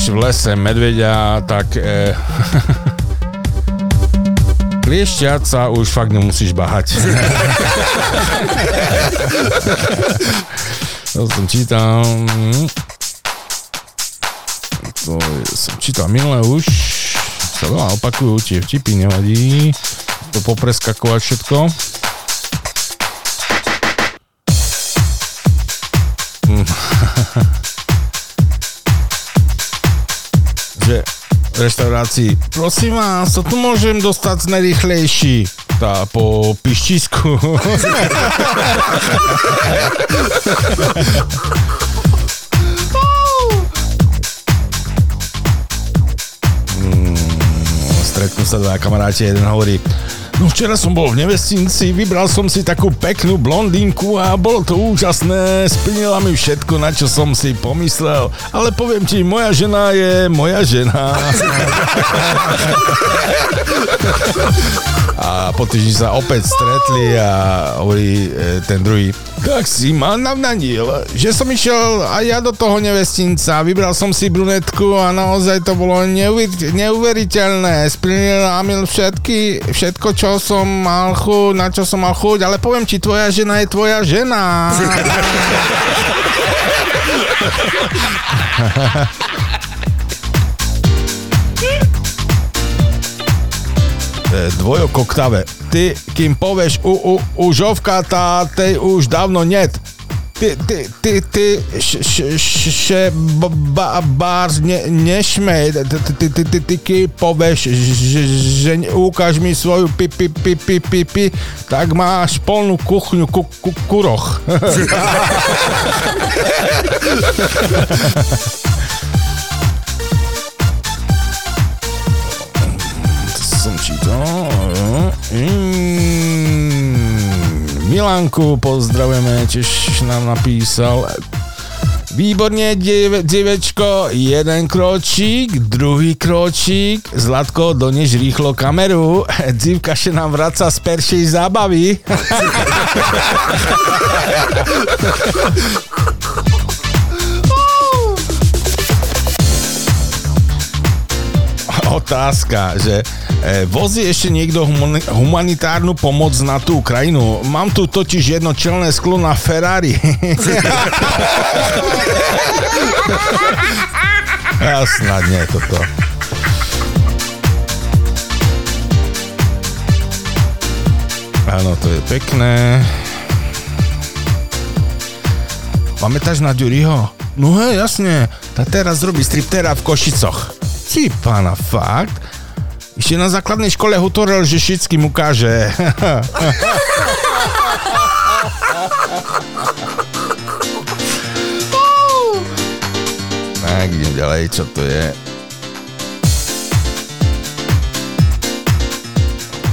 stretneš v lese medveďa, tak... [LAUGHS] E, kliešťať sa už fakt nemusíš bahať. [LAUGHS] to som čítal... mm. To je, som čítal minulé už. Sa veľa opakujú tie vtipy, nevadí. To popreskakovať všetko. Reštaurácii prosím vás, to tu môžem dostať najrychlejší tá po pištisku. [LAUGHS] Mm, Stretnú sa dva kamaráti, jeden hovorí, no včera som bol v nevestinci, vybral som si takú peknú blondínku a bolo to úžasné, splnila mi všetko, na čo som si pomyslel, ale poviem ti, moja žena je moja žena. [LAUGHS] A po týždni sa opäť stretli a hovorí e, ten druhý, tak si ma navnanil, že som išiel aj ja do toho nevestinca, vybral som si brunetku a naozaj to bolo neuver- neuveriteľné, splnila mi všetky, všetko, čo som mal chuť, na čo som mal chuť, ale poviem ti, tvoja žena je tvoja žena. [LAUGHS] E, dvojokoktave. Ty, kým povieš u, u, u žovka, tej už dávno net. Ty, ty, ty, ty, š, š, š, še, b, ba, bárs, ne, nešmej. Ty, ty, ty, ty, ty, ty, kým povieš, že, že ukáž mi svoju pi, pi, pi, pi, pi, pi, tak máš polnú kuchňu ku, ku, kuroch. [LAUGHS] To som čítal. Mm, Milánku pozdravujeme, tiež nám napísal. Výborne, dieve, dievečko, jeden kročík, druhý kročík, Zlatko, donež rýchlo kameru, [LAUGHS] dzivka še nám vraca z peršej zábavy. [LAUGHS] Otázka, že e, vozí ešte niekto humani- humanitárnu pomoc na tú Ukrajinu? Mám tu totiž jedno čelné sklo na Ferrari. [LAUGHS] ja snad nie toto. Áno, to je pekné. Pamätáš na Ďuriho? No hej, jasne. Tá teraz robí striptera v Košicoch. Ty pána, fakt? Ešte na základnej škole hovoril, že všetkým ukáže. [LAUGHS] tak, idem ďalej, čo to je?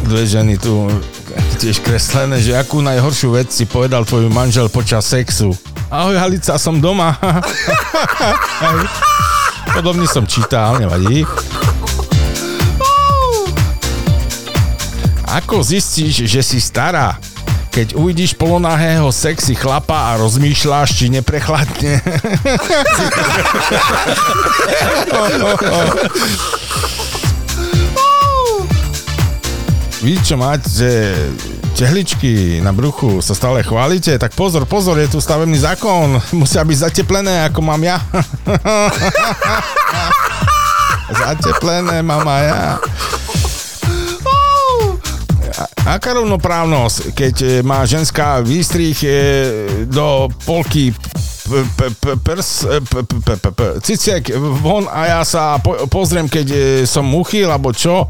Dve ženy tu tiež kreslené, že akú najhoršiu vec si povedal tvoj manžel počas sexu. Ahoj Halica, som doma. [LAUGHS] Podobne som čítal, nevadí. Ako zistíš, že si stará? Keď uvidíš polonahého sexy chlapa a rozmýšľaš, či neprechladne. [LAUGHS] Vy čo máte, tehličky na bruchu sa stále chválite, tak pozor, pozor, je tu stavebný zákon. [LAUGHS] Musia byť zateplené, ako mám ja. [LAUGHS] zateplené mám aj ja. Aká rovnoprávnosť, keď e, má ženská výstrih e, do polky prs, e, ciciek von a ja sa po- pozriem, keď som muchy, alebo čo?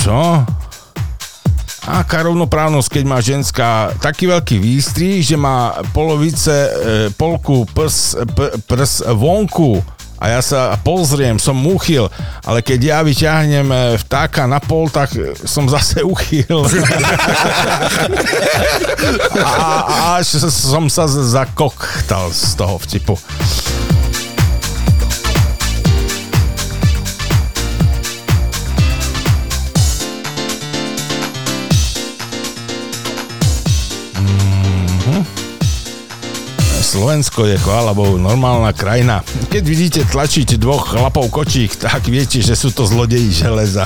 Čo? Aká rovnoprávnosť, keď má ženská taký veľký výstrih, že má polovice, polku prs, prs vonku a ja sa pozriem, som uchyl, ale keď ja vyťahnem e, vtáka na pol, tak e, som zase uchyl. [LAUGHS] a, a až som sa z- zakoktal z toho vtipu. Slovensko je koalabov normálna krajina. Keď vidíte tlačiť dvoch chlapov kočík, tak viete, že sú to zlodeji železa.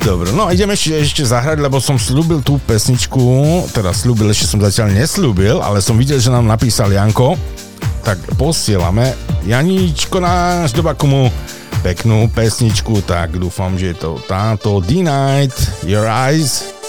Dobre, no ideme ešte, ešte zahrať, lebo som slúbil tú pesničku, teda slúbil, ešte som zatiaľ neslúbil, ale som videl, že nám napísal Janko, tak posielame. Janíčko náš do Bakumu peknú pesničku, tak dúfam, že je to táto. D-Night, Your Eyes,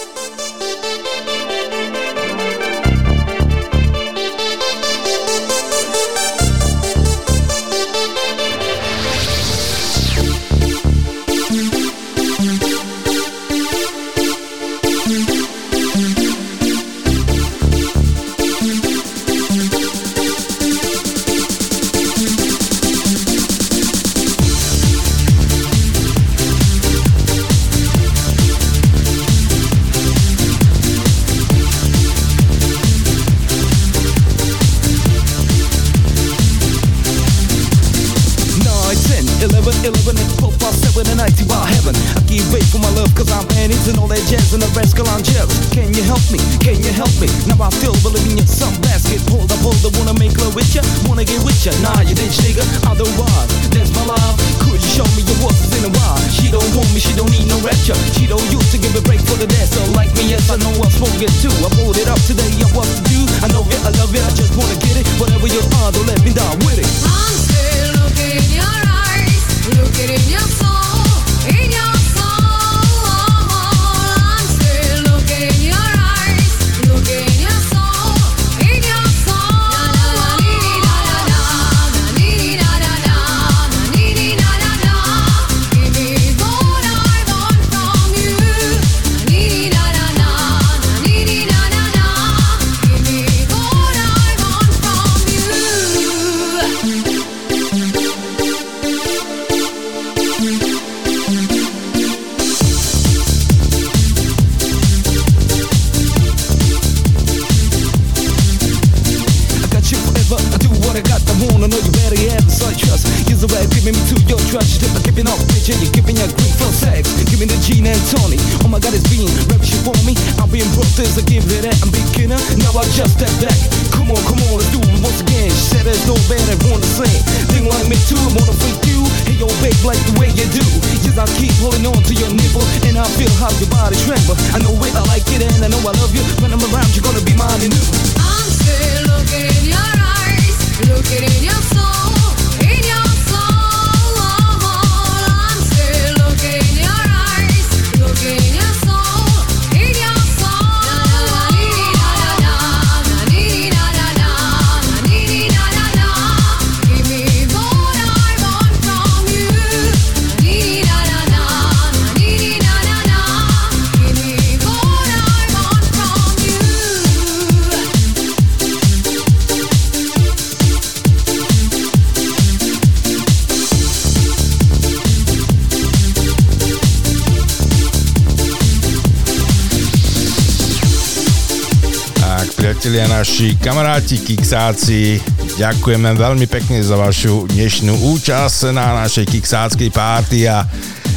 kamaráti kiksáci, ďakujeme veľmi pekne za vašu dnešnú účasť na našej kiksáckej párty a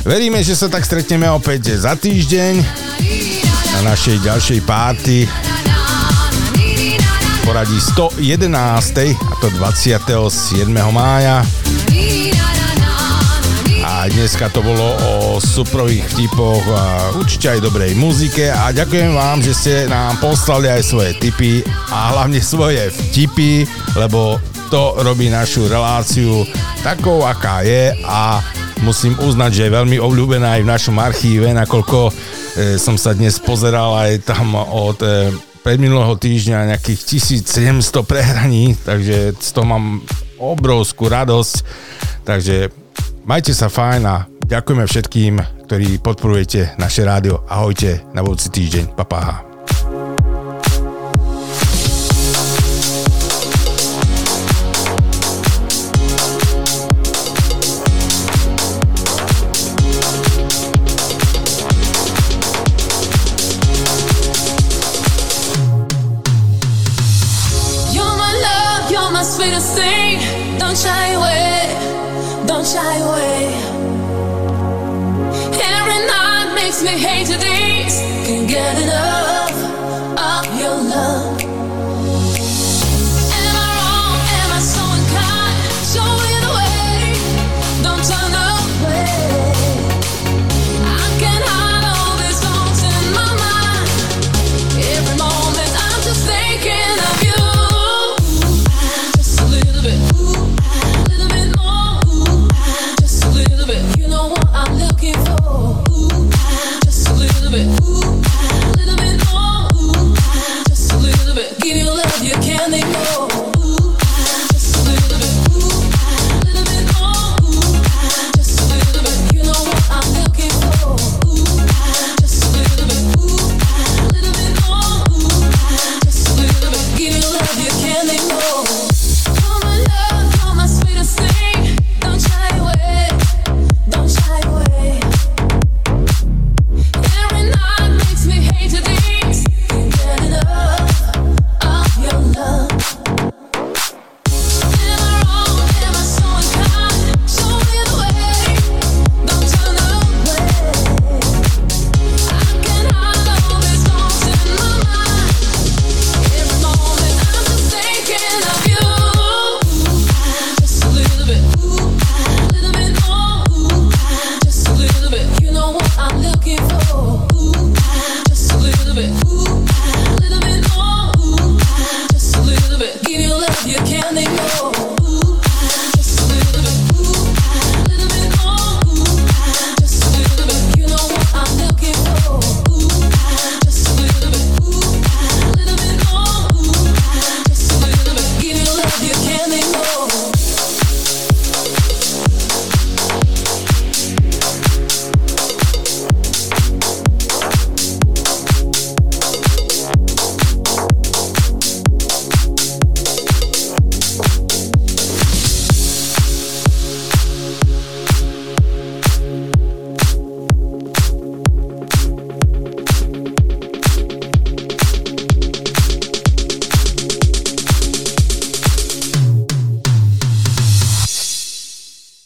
veríme, že sa tak stretneme opäť za týždeň na našej ďalšej párty poradí 111. a to 27. mája dneska to bolo o suprových vtipoch a určite aj dobrej muzike. A ďakujem vám, že ste nám poslali aj svoje tipy a hlavne svoje vtipy, lebo to robí našu reláciu takou, aká je. A musím uznať, že je veľmi obľúbená aj v našom archíve, nakoľko e, som sa dnes pozeral aj tam od e, predminulého týždňa nejakých 1700 prehraní, takže z toho mám obrovskú radosť, takže Majte sa fajn a ďakujeme všetkým, ktorí podporujete naše rádio. Ahojte na budúci týždeň. Papá. Pa.